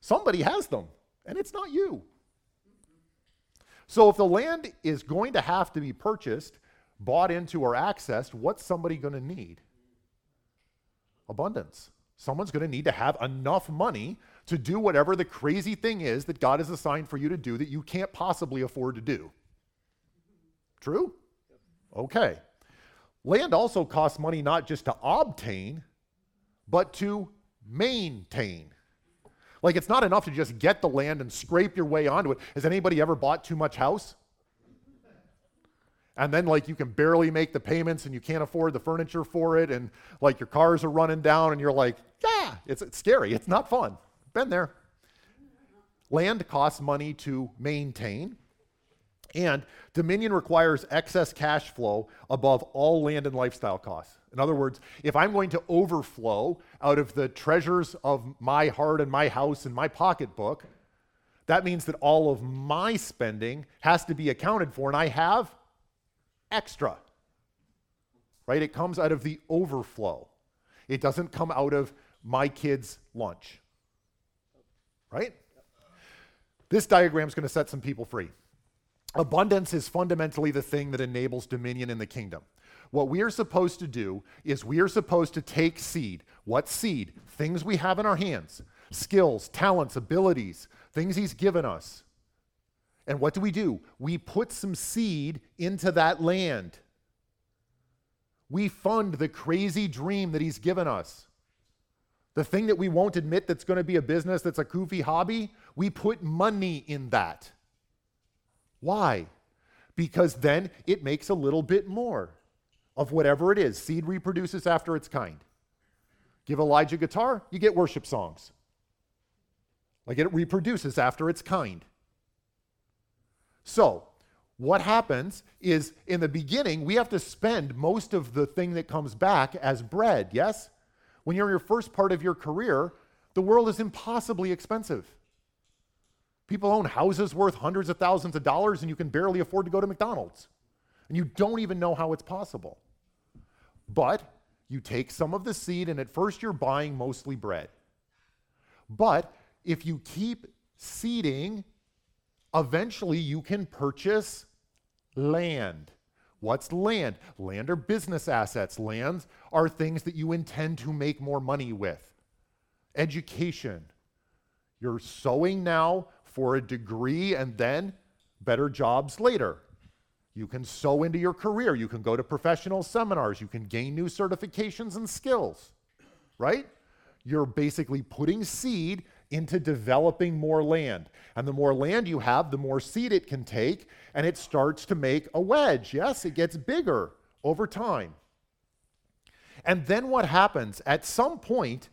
Somebody has them, and it's not you. So if the land is going to have to be purchased, bought into, or accessed, what's somebody going to need? Abundance. Someone's going to need to have enough money to do whatever the crazy thing is that God has assigned for you to do that you can't possibly afford to do. True? Okay. Land also costs money not just to obtain, but to maintain. Like it's not enough to just get the land and scrape your way onto it. Has anybody ever bought too much house? And then like you can barely make the payments and you can't afford the furniture for it and like your cars are running down and you're like, yeah, it's, it's scary. It's not fun. Been there. Land costs money to maintain. And Dominion requires excess cash flow above all land and lifestyle costs. In other words, if I'm going to overflow out of the treasures of my heart and my house and my pocketbook, that means that all of my spending has to be accounted for, and I have extra. Right? It comes out of the overflow. It doesn't come out of my kids' lunch. Right? This diagram is going to set some people free. Abundance is fundamentally the thing that enables dominion in the kingdom. What we are supposed to do is we are supposed to take seed. What seed? Things we have in our hands skills, talents, abilities, things He's given us. And what do we do? We put some seed into that land. We fund the crazy dream that He's given us. The thing that we won't admit that's going to be a business that's a goofy hobby, we put money in that. Why? Because then it makes a little bit more of whatever it is. Seed reproduces after its kind. Give Elijah guitar, you get worship songs. Like it reproduces after its kind. So, what happens is in the beginning, we have to spend most of the thing that comes back as bread, yes? When you're in your first part of your career, the world is impossibly expensive. People own houses worth hundreds of thousands of dollars and you can barely afford to go to McDonald's. And you don't even know how it's possible. But you take some of the seed, and at first you're buying mostly bread. But if you keep seeding, eventually you can purchase land. What's land? Land are business assets. Lands are things that you intend to make more money with. Education. You're sowing now for a degree and then better jobs later. You can sow into your career. You can go to professional seminars. You can gain new certifications and skills, right? You're basically putting seed into developing more land. And the more land you have, the more seed it can take, and it starts to make a wedge. Yes, it gets bigger over time. And then what happens? At some point,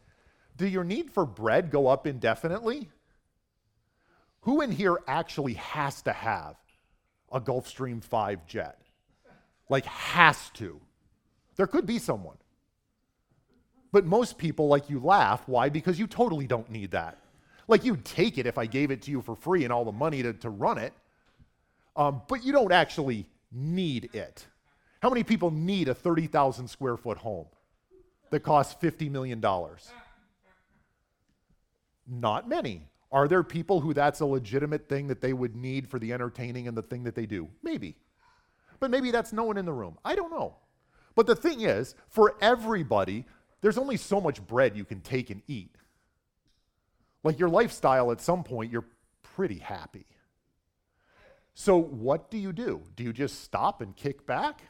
do your need for bread go up indefinitely? Who in here actually has to have a Gulfstream 5 jet. Like, has to. There could be someone. But most people, like, you laugh. Why? Because you totally don't need that. Like, you'd take it if I gave it to you for free and all the money to, to run it. Um, but you don't actually need it. How many people need a 30,000 square foot home that costs $50 million? Not many. Are there people who that's a legitimate thing that they would need for the entertaining and the thing that they do? Maybe. But maybe that's no one in the room. I don't know. But the thing is, for everybody, there's only so much bread you can take and eat. Like your lifestyle, at some point, you're pretty happy. So, what do you do? Do you just stop and kick back?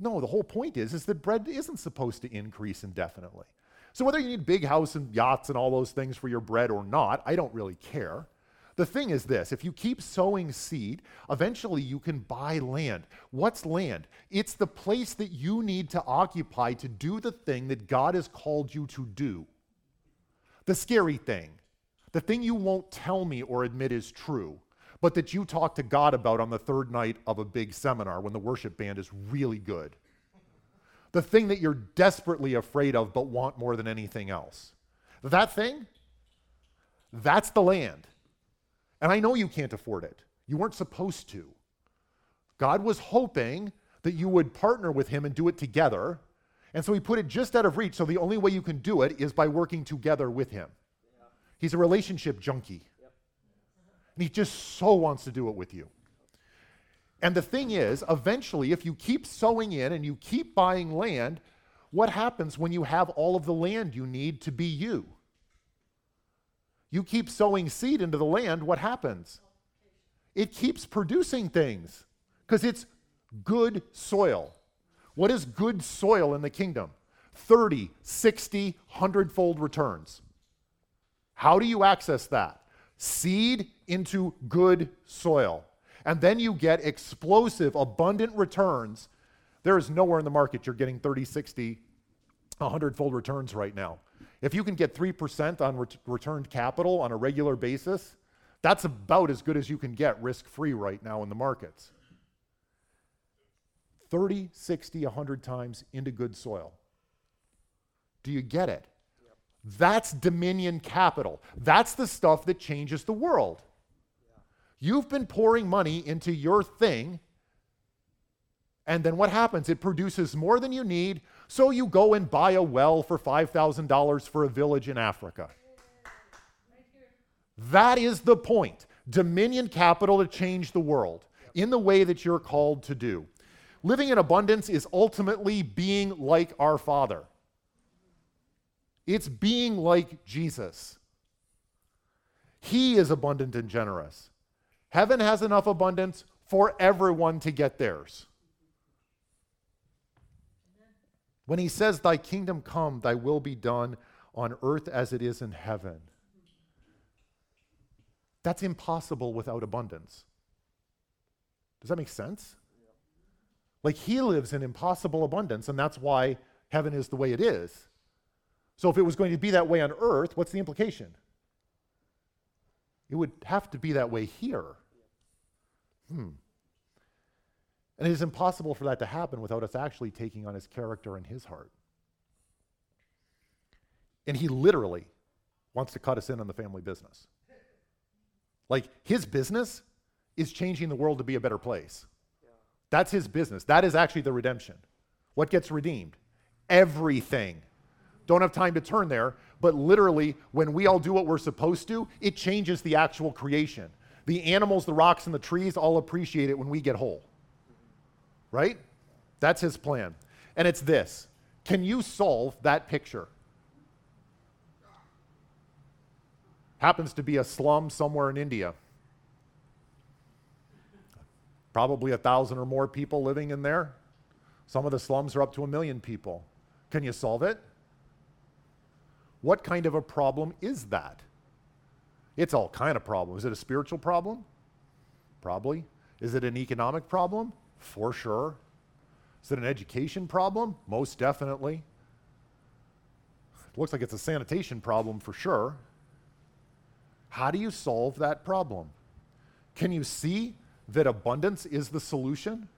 No, the whole point is, is that bread isn't supposed to increase indefinitely. So whether you need big house and yachts and all those things for your bread or not, I don't really care. The thing is this if you keep sowing seed, eventually you can buy land. What's land? It's the place that you need to occupy to do the thing that God has called you to do. The scary thing, the thing you won't tell me or admit is true, but that you talk to God about on the third night of a big seminar when the worship band is really good the thing that you're desperately afraid of but want more than anything else. That thing, that's the land. And I know you can't afford it. You weren't supposed to. God was hoping that you would partner with Him and do it together. And so He put it just out of reach. So the only way you can do it is by working together with Him. He's a relationship junkie. And He just so wants to do it with you. And the thing is, eventually, if you keep sowing in and you keep buying land, what happens when you have all of the land you need to be you? You keep sowing seed into the land, what happens? It keeps producing things because it's good soil. What is good soil in the kingdom? 30, 60, 100 fold returns. How do you access that? Seed into good soil and then you get explosive, abundant returns. There is nowhere in the market you're getting 30, 60, 100 fold returns right now. If you can get 3% on ret- returned capital on a regular basis, that's about as good as you can get risk free right now in the markets. 30, 60, 100 times into good soil. Do you get it? Yep. That's dominion capital. That's the stuff that changes the world. You've been pouring money into your thing, and then what happens? It produces more than you need, so you go and buy a well for $5,000 for a village in Africa. That is the point. Dominion capital to change the world in the way that you're called to do. Living in abundance is ultimately being like our Father. It's being like Jesus. He is abundant and generous. Heaven has enough abundance for everyone to get theirs. When he says, Thy kingdom come, thy will be done on earth as it is in heaven, that's impossible without abundance. Does that make sense? Like he lives in impossible abundance, and that's why heaven is the way it is. So if it was going to be that way on earth, what's the implication? It would have to be that way here. Hmm. And it is impossible for that to happen without us actually taking on his character and his heart. And he literally wants to cut us in on the family business. Like his business is changing the world to be a better place. That's his business. That is actually the redemption. What gets redeemed? Everything. Don't have time to turn there, but literally, when we all do what we're supposed to, it changes the actual creation. The animals, the rocks, and the trees all appreciate it when we get whole. Right? That's his plan. And it's this Can you solve that picture? Happens to be a slum somewhere in India. Probably a thousand or more people living in there. Some of the slums are up to a million people. Can you solve it? What kind of a problem is that? It's all kind of problem. Is it a spiritual problem? Probably. Is it an economic problem? For sure. Is it an education problem? Most definitely. It looks like it's a sanitation problem for sure. How do you solve that problem? Can you see that abundance is the solution?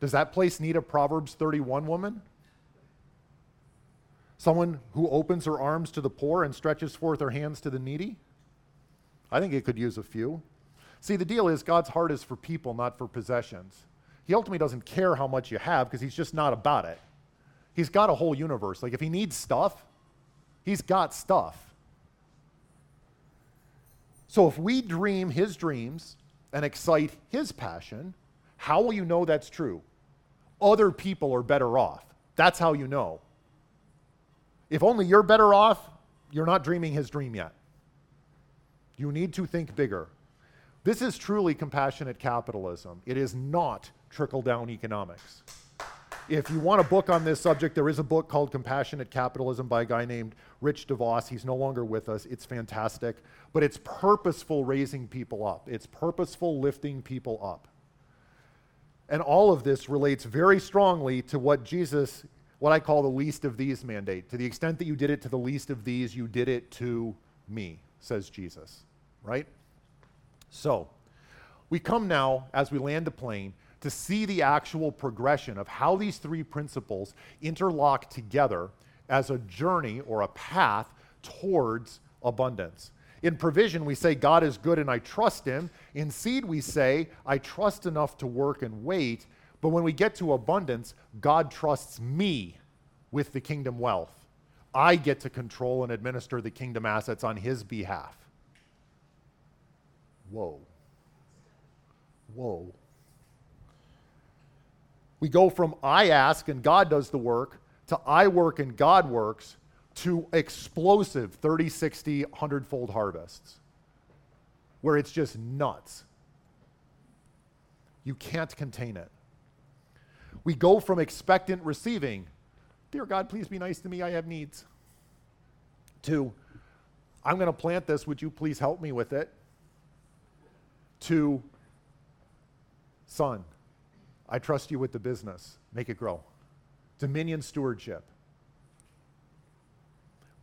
Does that place need a Proverbs 31 woman? Someone who opens her arms to the poor and stretches forth her hands to the needy? I think it could use a few. See, the deal is God's heart is for people, not for possessions. He ultimately doesn't care how much you have because he's just not about it. He's got a whole universe. Like if he needs stuff, he's got stuff. So if we dream his dreams and excite his passion, how will you know that's true? Other people are better off. That's how you know. If only you're better off, you're not dreaming his dream yet. You need to think bigger. This is truly compassionate capitalism. It is not trickle down economics. If you want a book on this subject, there is a book called Compassionate Capitalism by a guy named Rich DeVos. He's no longer with us. It's fantastic. But it's purposeful raising people up, it's purposeful lifting people up. And all of this relates very strongly to what Jesus, what I call the least of these mandate. To the extent that you did it to the least of these, you did it to me, says Jesus. Right? So, we come now, as we land the plane, to see the actual progression of how these three principles interlock together as a journey or a path towards abundance. In provision, we say, God is good and I trust him. In seed, we say, I trust enough to work and wait. But when we get to abundance, God trusts me with the kingdom wealth. I get to control and administer the kingdom assets on his behalf. Whoa. Whoa. We go from I ask and God does the work to I work and God works to explosive 30, 60, 100 fold harvests where it's just nuts. You can't contain it. We go from expectant receiving, Dear God, please be nice to me, I have needs, to I'm going to plant this, would you please help me with it? To Son, I trust you with the business. Make it grow. Dominion stewardship.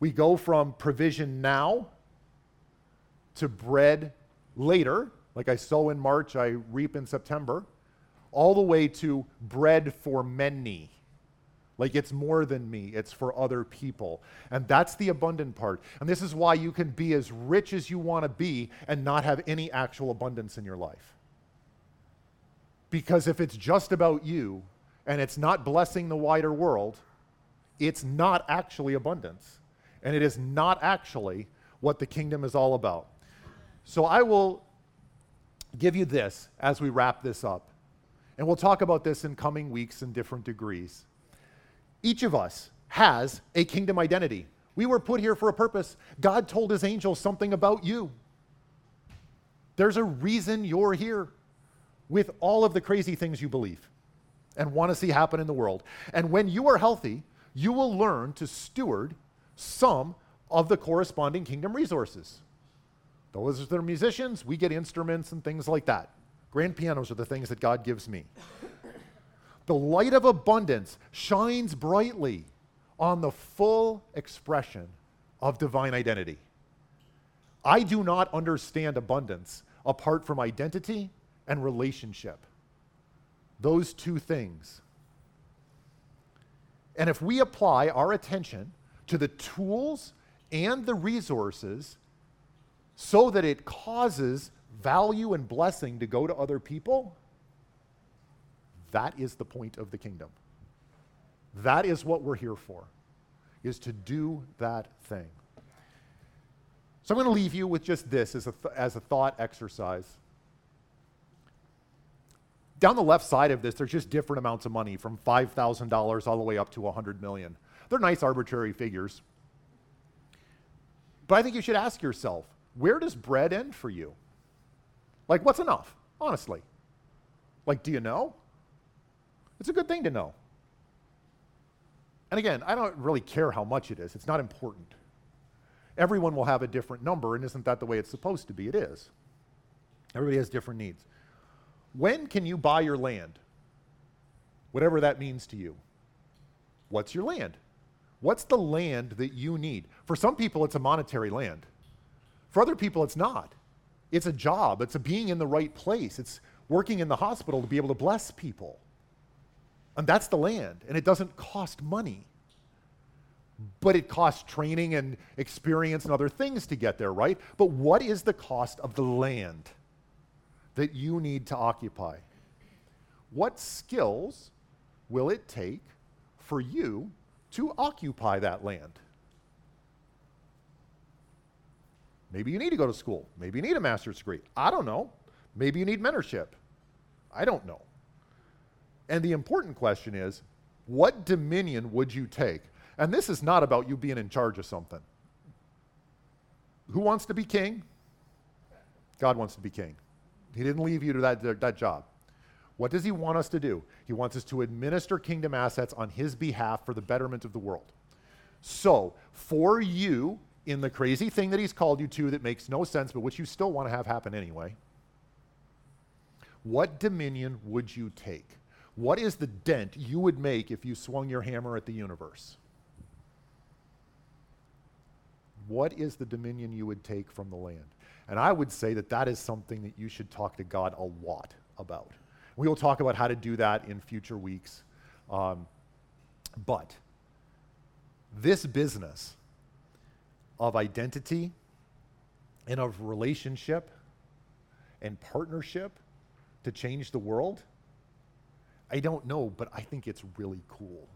We go from provision now to bread later, like I sow in March, I reap in September, all the way to bread for many. Like it's more than me, it's for other people. And that's the abundant part. And this is why you can be as rich as you want to be and not have any actual abundance in your life. Because if it's just about you and it's not blessing the wider world, it's not actually abundance. And it is not actually what the kingdom is all about. So I will give you this as we wrap this up. And we'll talk about this in coming weeks in different degrees. Each of us has a kingdom identity. We were put here for a purpose. God told his angels something about you. There's a reason you're here with all of the crazy things you believe and want to see happen in the world. And when you are healthy, you will learn to steward some of the corresponding kingdom resources. Those are musicians, we get instruments and things like that. Grand pianos are the things that God gives me. The light of abundance shines brightly on the full expression of divine identity. I do not understand abundance apart from identity and relationship. Those two things. And if we apply our attention to the tools and the resources so that it causes value and blessing to go to other people, that is the point of the kingdom. That is what we're here for, is to do that thing. So I'm going to leave you with just this as a, th- as a thought exercise. Down the left side of this, there's just different amounts of money from $5,000 all the way up to 100 million. They're nice arbitrary figures. But I think you should ask yourself, where does bread end for you? Like, what's enough, honestly? Like, do you know? It's a good thing to know. And again, I don't really care how much it is, it's not important. Everyone will have a different number, and isn't that the way it's supposed to be? It is. Everybody has different needs. When can you buy your land? Whatever that means to you. What's your land? What's the land that you need? For some people, it's a monetary land. For other people, it's not. It's a job, it's a being in the right place, it's working in the hospital to be able to bless people. And that's the land, and it doesn't cost money. But it costs training and experience and other things to get there, right? But what is the cost of the land that you need to occupy? What skills will it take for you to occupy that land? Maybe you need to go to school. Maybe you need a master's degree. I don't know. Maybe you need mentorship. I don't know. And the important question is what dominion would you take? And this is not about you being in charge of something. Who wants to be king? God wants to be king. He didn't leave you to that, that job. What does he want us to do? He wants us to administer kingdom assets on his behalf for the betterment of the world. So, for you, in the crazy thing that he's called you to that makes no sense, but which you still want to have happen anyway, what dominion would you take? What is the dent you would make if you swung your hammer at the universe? What is the dominion you would take from the land? And I would say that that is something that you should talk to God a lot about. We will talk about how to do that in future weeks. Um, but this business of identity and of relationship and partnership to change the world I don't know, but I think it's really cool.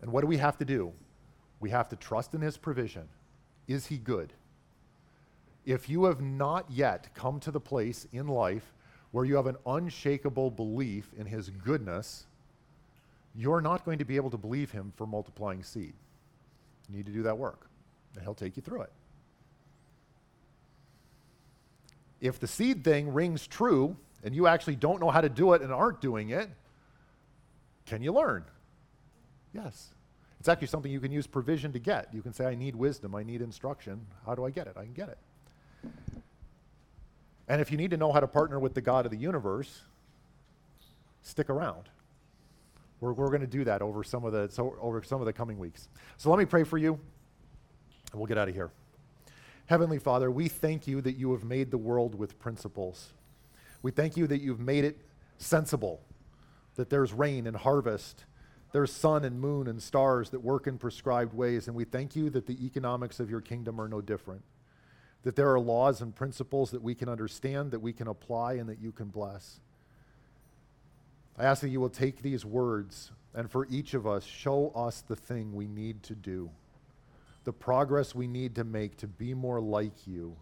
And what do we have to do? We have to trust in His provision. Is He good? If you have not yet come to the place in life where you have an unshakable belief in His goodness, you're not going to be able to believe Him for multiplying seed. You need to do that work, and He'll take you through it. If the seed thing rings true, and you actually don't know how to do it and aren't doing it, can you learn? Yes. It's actually something you can use provision to get. You can say, I need wisdom, I need instruction. How do I get it? I can get it. And if you need to know how to partner with the God of the universe, stick around. We're, we're going to do that over some, of the, so over some of the coming weeks. So let me pray for you, and we'll get out of here. Heavenly Father, we thank you that you have made the world with principles. We thank you that you've made it sensible, that there's rain and harvest, there's sun and moon and stars that work in prescribed ways. And we thank you that the economics of your kingdom are no different, that there are laws and principles that we can understand, that we can apply, and that you can bless. I ask that you will take these words and for each of us, show us the thing we need to do, the progress we need to make to be more like you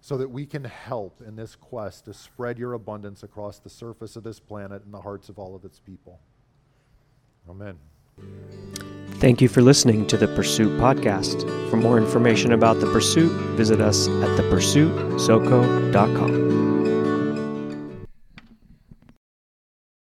so that we can help in this quest to spread your abundance across the surface of this planet and the hearts of all of its people. Amen. Thank you for listening to the Pursuit Podcast. For more information about The Pursuit, visit us at thepursuitsoco.com.